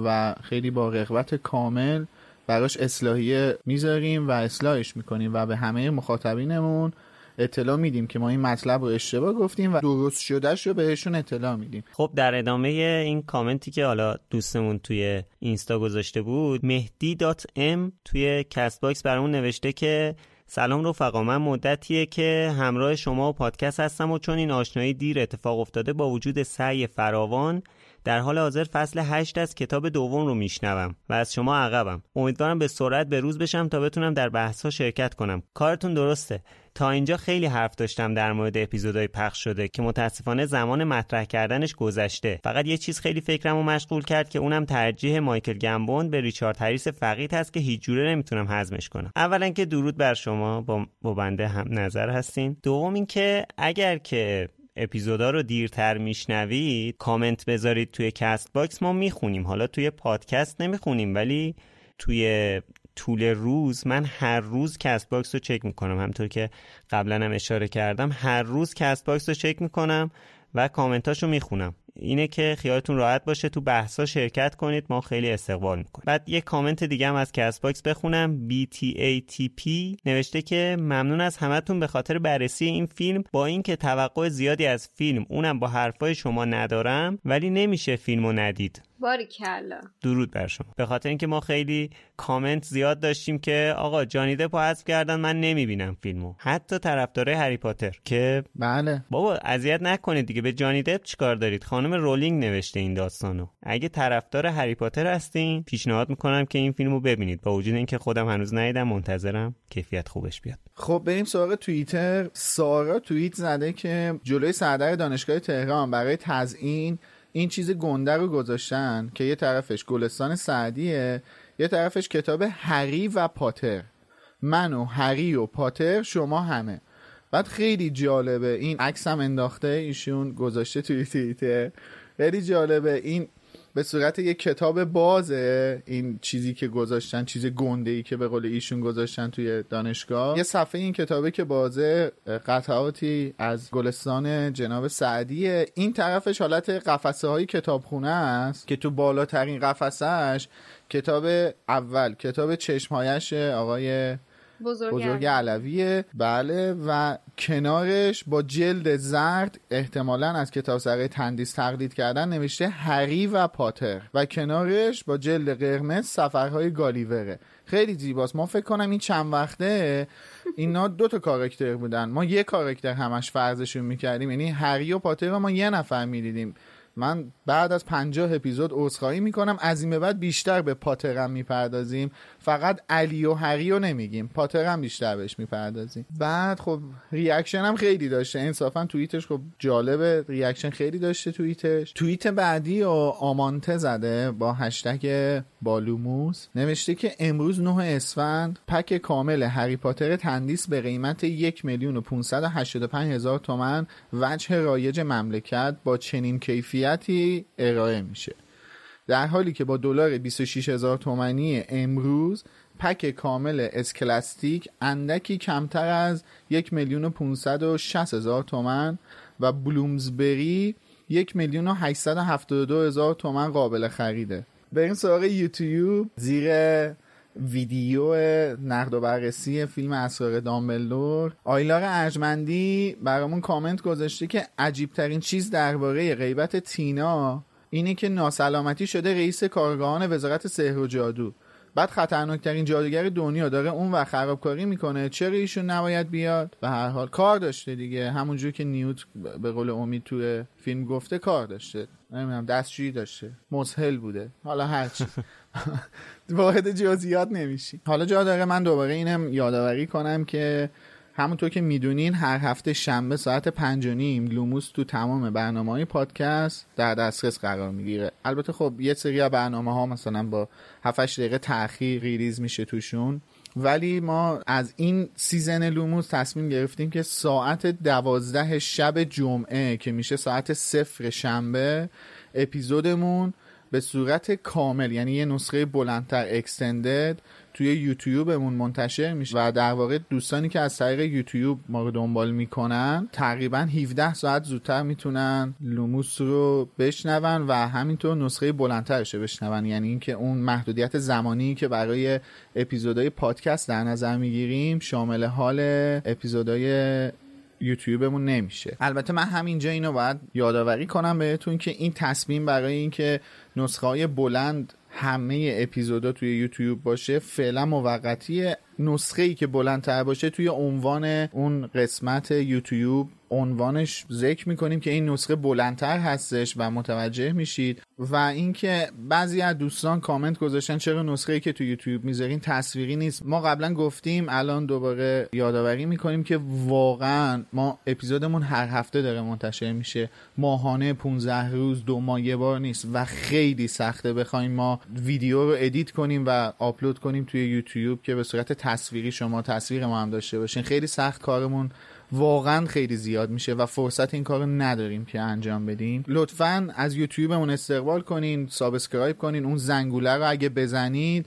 و خیلی با رغبت کامل براش اصلاحیه می‌ذاریم و اصلاحش می‌کنیم و به همه مخاطبینمون اطلاع میدیم که ما این مطلب رو اشتباه گفتیم و درست شدهش رو بهشون اطلاع میدیم. خب در ادامه این کامنتی که حالا دوستمون توی اینستا گذاشته بود مهدی توی کست باکس برامون نوشته که سلام رفقا من مدتیه که همراه شما و پادکست هستم و چون این آشنایی دیر اتفاق افتاده با وجود سعی فراوان در حال حاضر فصل 8 از کتاب دوم رو میشنوم و از شما عقبم. امیدوارم به سرعت به روز بشم تا بتونم در بحث ها شرکت کنم. کارتون درسته. تا اینجا خیلی حرف داشتم در مورد اپیزودهای پخش شده که متاسفانه زمان مطرح کردنش گذشته. فقط یه چیز خیلی فکرمو مشغول کرد که اونم ترجیح مایکل گمبون به ریچارد هریس فقید هست که هیچ جوره نمی‌تونم هضمش کنم. اولا که درود بر شما. با, با بنده هم نظر هستین. دوم اینکه اگر که اپیزودا رو دیرتر میشنوید کامنت بذارید توی کست باکس ما می‌خونیم. حالا توی پادکست نمی‌خونیم ولی توی طول روز من هر روز کست باکس رو چک می‌کنم. همونطور که قبلا هم اشاره کردم هر روز کست باکس رو چک می‌کنم و کامنتاشو می‌خونم. اینه که خیالتون راحت باشه تو بحثا شرکت کنید ما خیلی استقبال می‌کنیم. بعد یه کامنت دیگه هم از کست باکس بخونم BTATP نوشته که ممنون از همتون به خاطر بررسی این فیلم. با اینکه توقع زیادی از فیلم اونم با حرفای شما ندارم ولی نمیشه فیلمو ندید. باری کلا. درود بر شما. به خاطر اینکه ما خیلی کامنت زیاد داشتیم که آقا جانی دپو حذف کردن من نمی‌بینم فیلمو. حتی طرفدارای هری پاتر که بله. بابا اذیت نکنید دیگه. به جانی دپ چیکار دارید؟ خانم رولینگ نوشته این داستانو. اگه طرفدار هری پاتر هستین پیشنهاد می‌کنم که این فیلمو ببینید. با وجود اینکه خودم هنوز ندیدم منتظرم کیفیت خوبش بیاد. خب بریم سراغ توییتر. سارا توییت زده که جلوی سردر دانشگاه تهران برای تزیین این چیز گنده رو گذاشتن که یه طرفش گلستان سعدیه یه طرفش کتاب هری و پاتر. من و هری و پاتر شما همه. بعد خیلی جالبه این عکس انداخته ایشون گذاشته توی توییتر. خیلی جالبه این به صورت یک کتاب بازه این چیزی که گذاشتن چیز گنده ای که به قول ایشون گذاشتن توی دانشگاه. یه صفحه این کتابه که بازه قطعاتی از گلستان جناب سعدیه. این طرفش حالت قفسه های کتابخونه است که تو بالاترین قفسهش کتاب اول کتاب چشمهایش آقای بزرگ, بزرگ علویه. بله و کنارش با جلد زرد احتمالا از کتاب سرای تندیس تقلید کردن نوشته هری و پاتر. و کنارش با جلد قرمز سفرهای گالیوره. خیلی زیباست. ما فکر کنم این چند وقته اینا دو تا کاراکتر بودن. ما یه کاراکتر همش فرضشون می‌کردیم. یعنی هری و پاتر رو ما یه نفر می‌دیدیم. من بعد از پنجاه اپیزود عذرخواهی می‌کنم. از این به بعد بیشتر به پاترم می‌پردازیم. فقط علی و هری رو نمیگیم. پاترم بیشتر بهش می‌پردازیم. بعد خب reaction هم خیلی داشته. انصافا توییتش خب جالبه reaction خیلی داشته توییتش. توییت بعدی و آمانته زده با هشتگ بالوموس. نوشته که امروز 9 اسفند. پک کامل هری پاتر تندیس به قیمت یک میلیون و 585 هزار تومن. وجه رایج مملکت با چنین کیفیتی ارائه میشه. در حالی که با دلار 26 هزار تومنی امروز پک کامل اسکلاستیک اندکی کمتر از یک میلیون و 560 هزار تومن و بلومزبری یک میلیون و 872 هزار تومن قابل خریده. بریم سراغ یوتیوب زیر ویدیو نقد و بررسی فیلم اسرار دامبلدور. آیلار ارجمندی برامون کامنت گذاشته که عجیب ترین چیز درباره غیبت تینا اینه که ناسلامتی شده رئیس کارگاهان وزارت سحر و جادو. بعد خطرناکترین جادوگر دنیا داره اون و خرابکاری می‌کنه. چرا ایشون نباید بیاد؟ به هر حال کار داشته دیگه. همونجور که نیوت به قول امید توی فیلم گفته کار داشته. نمی‌دونم دستشویی داشته. مسهل بوده. حالا هرچی. وارد جزئیات نمیشیم. حالا جا داره من دوباره اینم یادآوری کنم که همونطور که می‌دونین هر هفته شنبه ساعت پنج و نیم لوموس تو تمام برنامه های پادکست در دسترس قرار می‌گیره. البته خب یه سری برنامه ها مثلا با 7 دقیقه تاخیر release میشه توشون. ولی ما از این season لوموس تصمیم گرفتیم که ساعت دوازده شب جمعه که میشه ساعت صفر شنبه اپیزودمون به صورت کامل یعنی یه نسخه بلندتر اکستندد توی یوتیوبمون منتشر میشه و در واقع دوستانی که از طریق یوتیوب ما رو دنبال می‌کنن تقریبا 17 ساعت زودتر می‌تونن لوموس رو بشنون و همینطور نسخه بلندترش رو بشنون. یعنی اینکه اون محدودیت زمانی که برای اپیزودهای پادکست در نظر می‌گیریم شامل حال اپیزودهای یوتیوبمون نمیشه. البته من همینجا اینو باید یادآوری کنم بهتون که این تصمیم برای اینکه نسخه های بلند همه اپیزودا توی یوتیوب باشه فعلا موقتیه. نسخه ای که بلندتر باشه توی عنوان اون قسمت یوتیوب عنوانش ذکر می‌کنیم که این نسخه بلندتر هستش و متوجه میشید و اینکه بعضی از دوستان کامنت گذاشتن چرا نسخه ای که تو یوتیوب می‌ذارین تصویری نیست. ما قبلا گفتیم الان دوباره یادآوری می‌کنیم که واقعا ما اپیزودمون هر هفته داره منتشر میشه. ماهانه 15 روز دو ماه یه بار نیست و خیلی سخته. بخوایم ما ویدیو رو edit کنیم و آپلود کنیم توی یوتیوب که به صورت تصویری شما تصویر ما هم داشته باشین. خیلی سخت کارمون واقعا خیلی زیاد میشه و فرصت این کار نداریم که انجام بدیم. لطفا از یوتیوبمون استقبال کنین subscribe کنین اون زنگوله رو اگه بزنید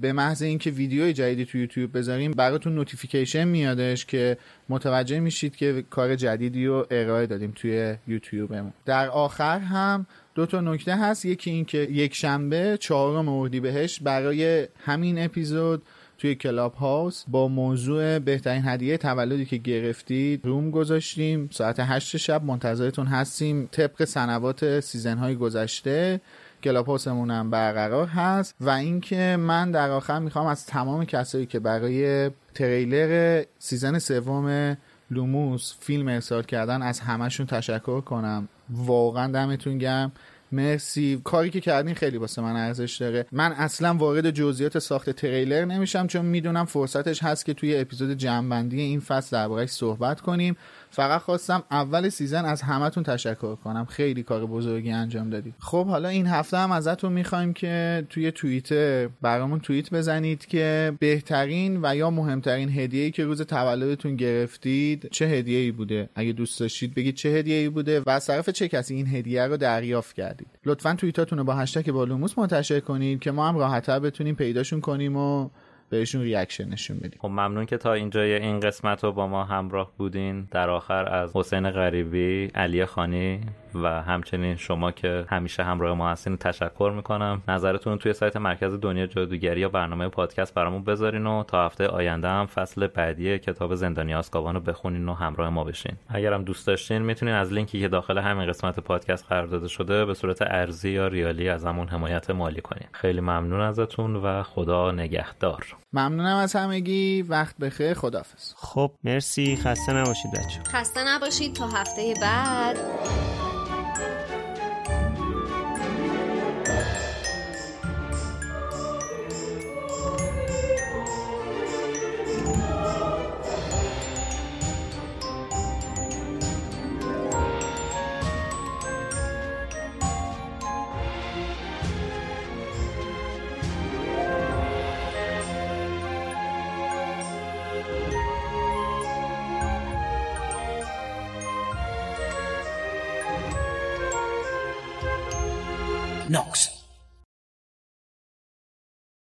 به محض اینکه ویدیوی جدیدی تو یوتیوب بذاریم براتون notification میادش که متوجه میشید که کار جدیدی رو ارائه دادیم توی یوتیوبمون. در آخر هم دو تا نکته هست. یکی اینکه یک شنبه چهارم بهش برای همین اپیزود توی کلاب هاوس با موضوع بهترین هدیه تولدی که گرفتید room گذاشتیم. ساعت هشت شب منتظرتون هستیم. طبق سنوات season های گذشته کلاب هاوسمون هم برقرار هست و اینکه من در آخر می‌خوام از تمام کسایی که برای تریلر season سوم لوموس فیلم ارسال کردن از همشون تشکر کنم. واقعا دمتون گرم. مرسی. کاری که کردین خیلی واسه من ارزش داره. من اصلا وارد جزئیات ساخت تریلر نمیشم چون می‌دونم فرصتش هست که توی اپیزود جمعبندی این فصل دربارهش صحبت کنیم. فقط خواستم اول season از همتون تشکر کنم. خیلی کار بزرگی انجام دادید. خب حالا این هفته هم ازتون می‌خوایم که توی توییتر برامون توییت بزنید که بهترین و یا مهمترین هدیه‌ای که روز تولدتون گرفتید چه هدیه‌ای بوده؟ اگه دوست داشتید بگید چه هدیه‌ای بوده و از چه کسی این هدیه رو دریافت کردید. لطفا توییتاتون رو با هشتگ با لوموس منتشر کنید که ما هم راحت‌تر بتونیم پیداشون کنیم و بهشون reaction نشون بدیم. خب ممنون که تا اینجای این قسمت رو با ما همراه بودین. در آخر از حسین غریبی علی خانی. و همچنین شما که همیشه همراه ما هستین تشکر می‌کنم. نظرتون توی سایت مرکز دنیا جادوگری یا برنامه پادکست برامون بذارین و تا هفته آینده هم فصل بعدی کتاب زندانی آزکابان رو بخونین و همراه ما بشین. اگرم دوست داشتین می‌تونین از لینکی که داخل همین قسمت پادکست قرار داده شده به صورت ارزی یا ریالی ازمون حمایت مالی کنین. خیلی ممنون ازتون و خدا نگهدار. ممنونم از همگی. وقت بخیر. خدافظ خب مرسی. خسته نباشید بچه خسته نباشید. تا هفته بعد.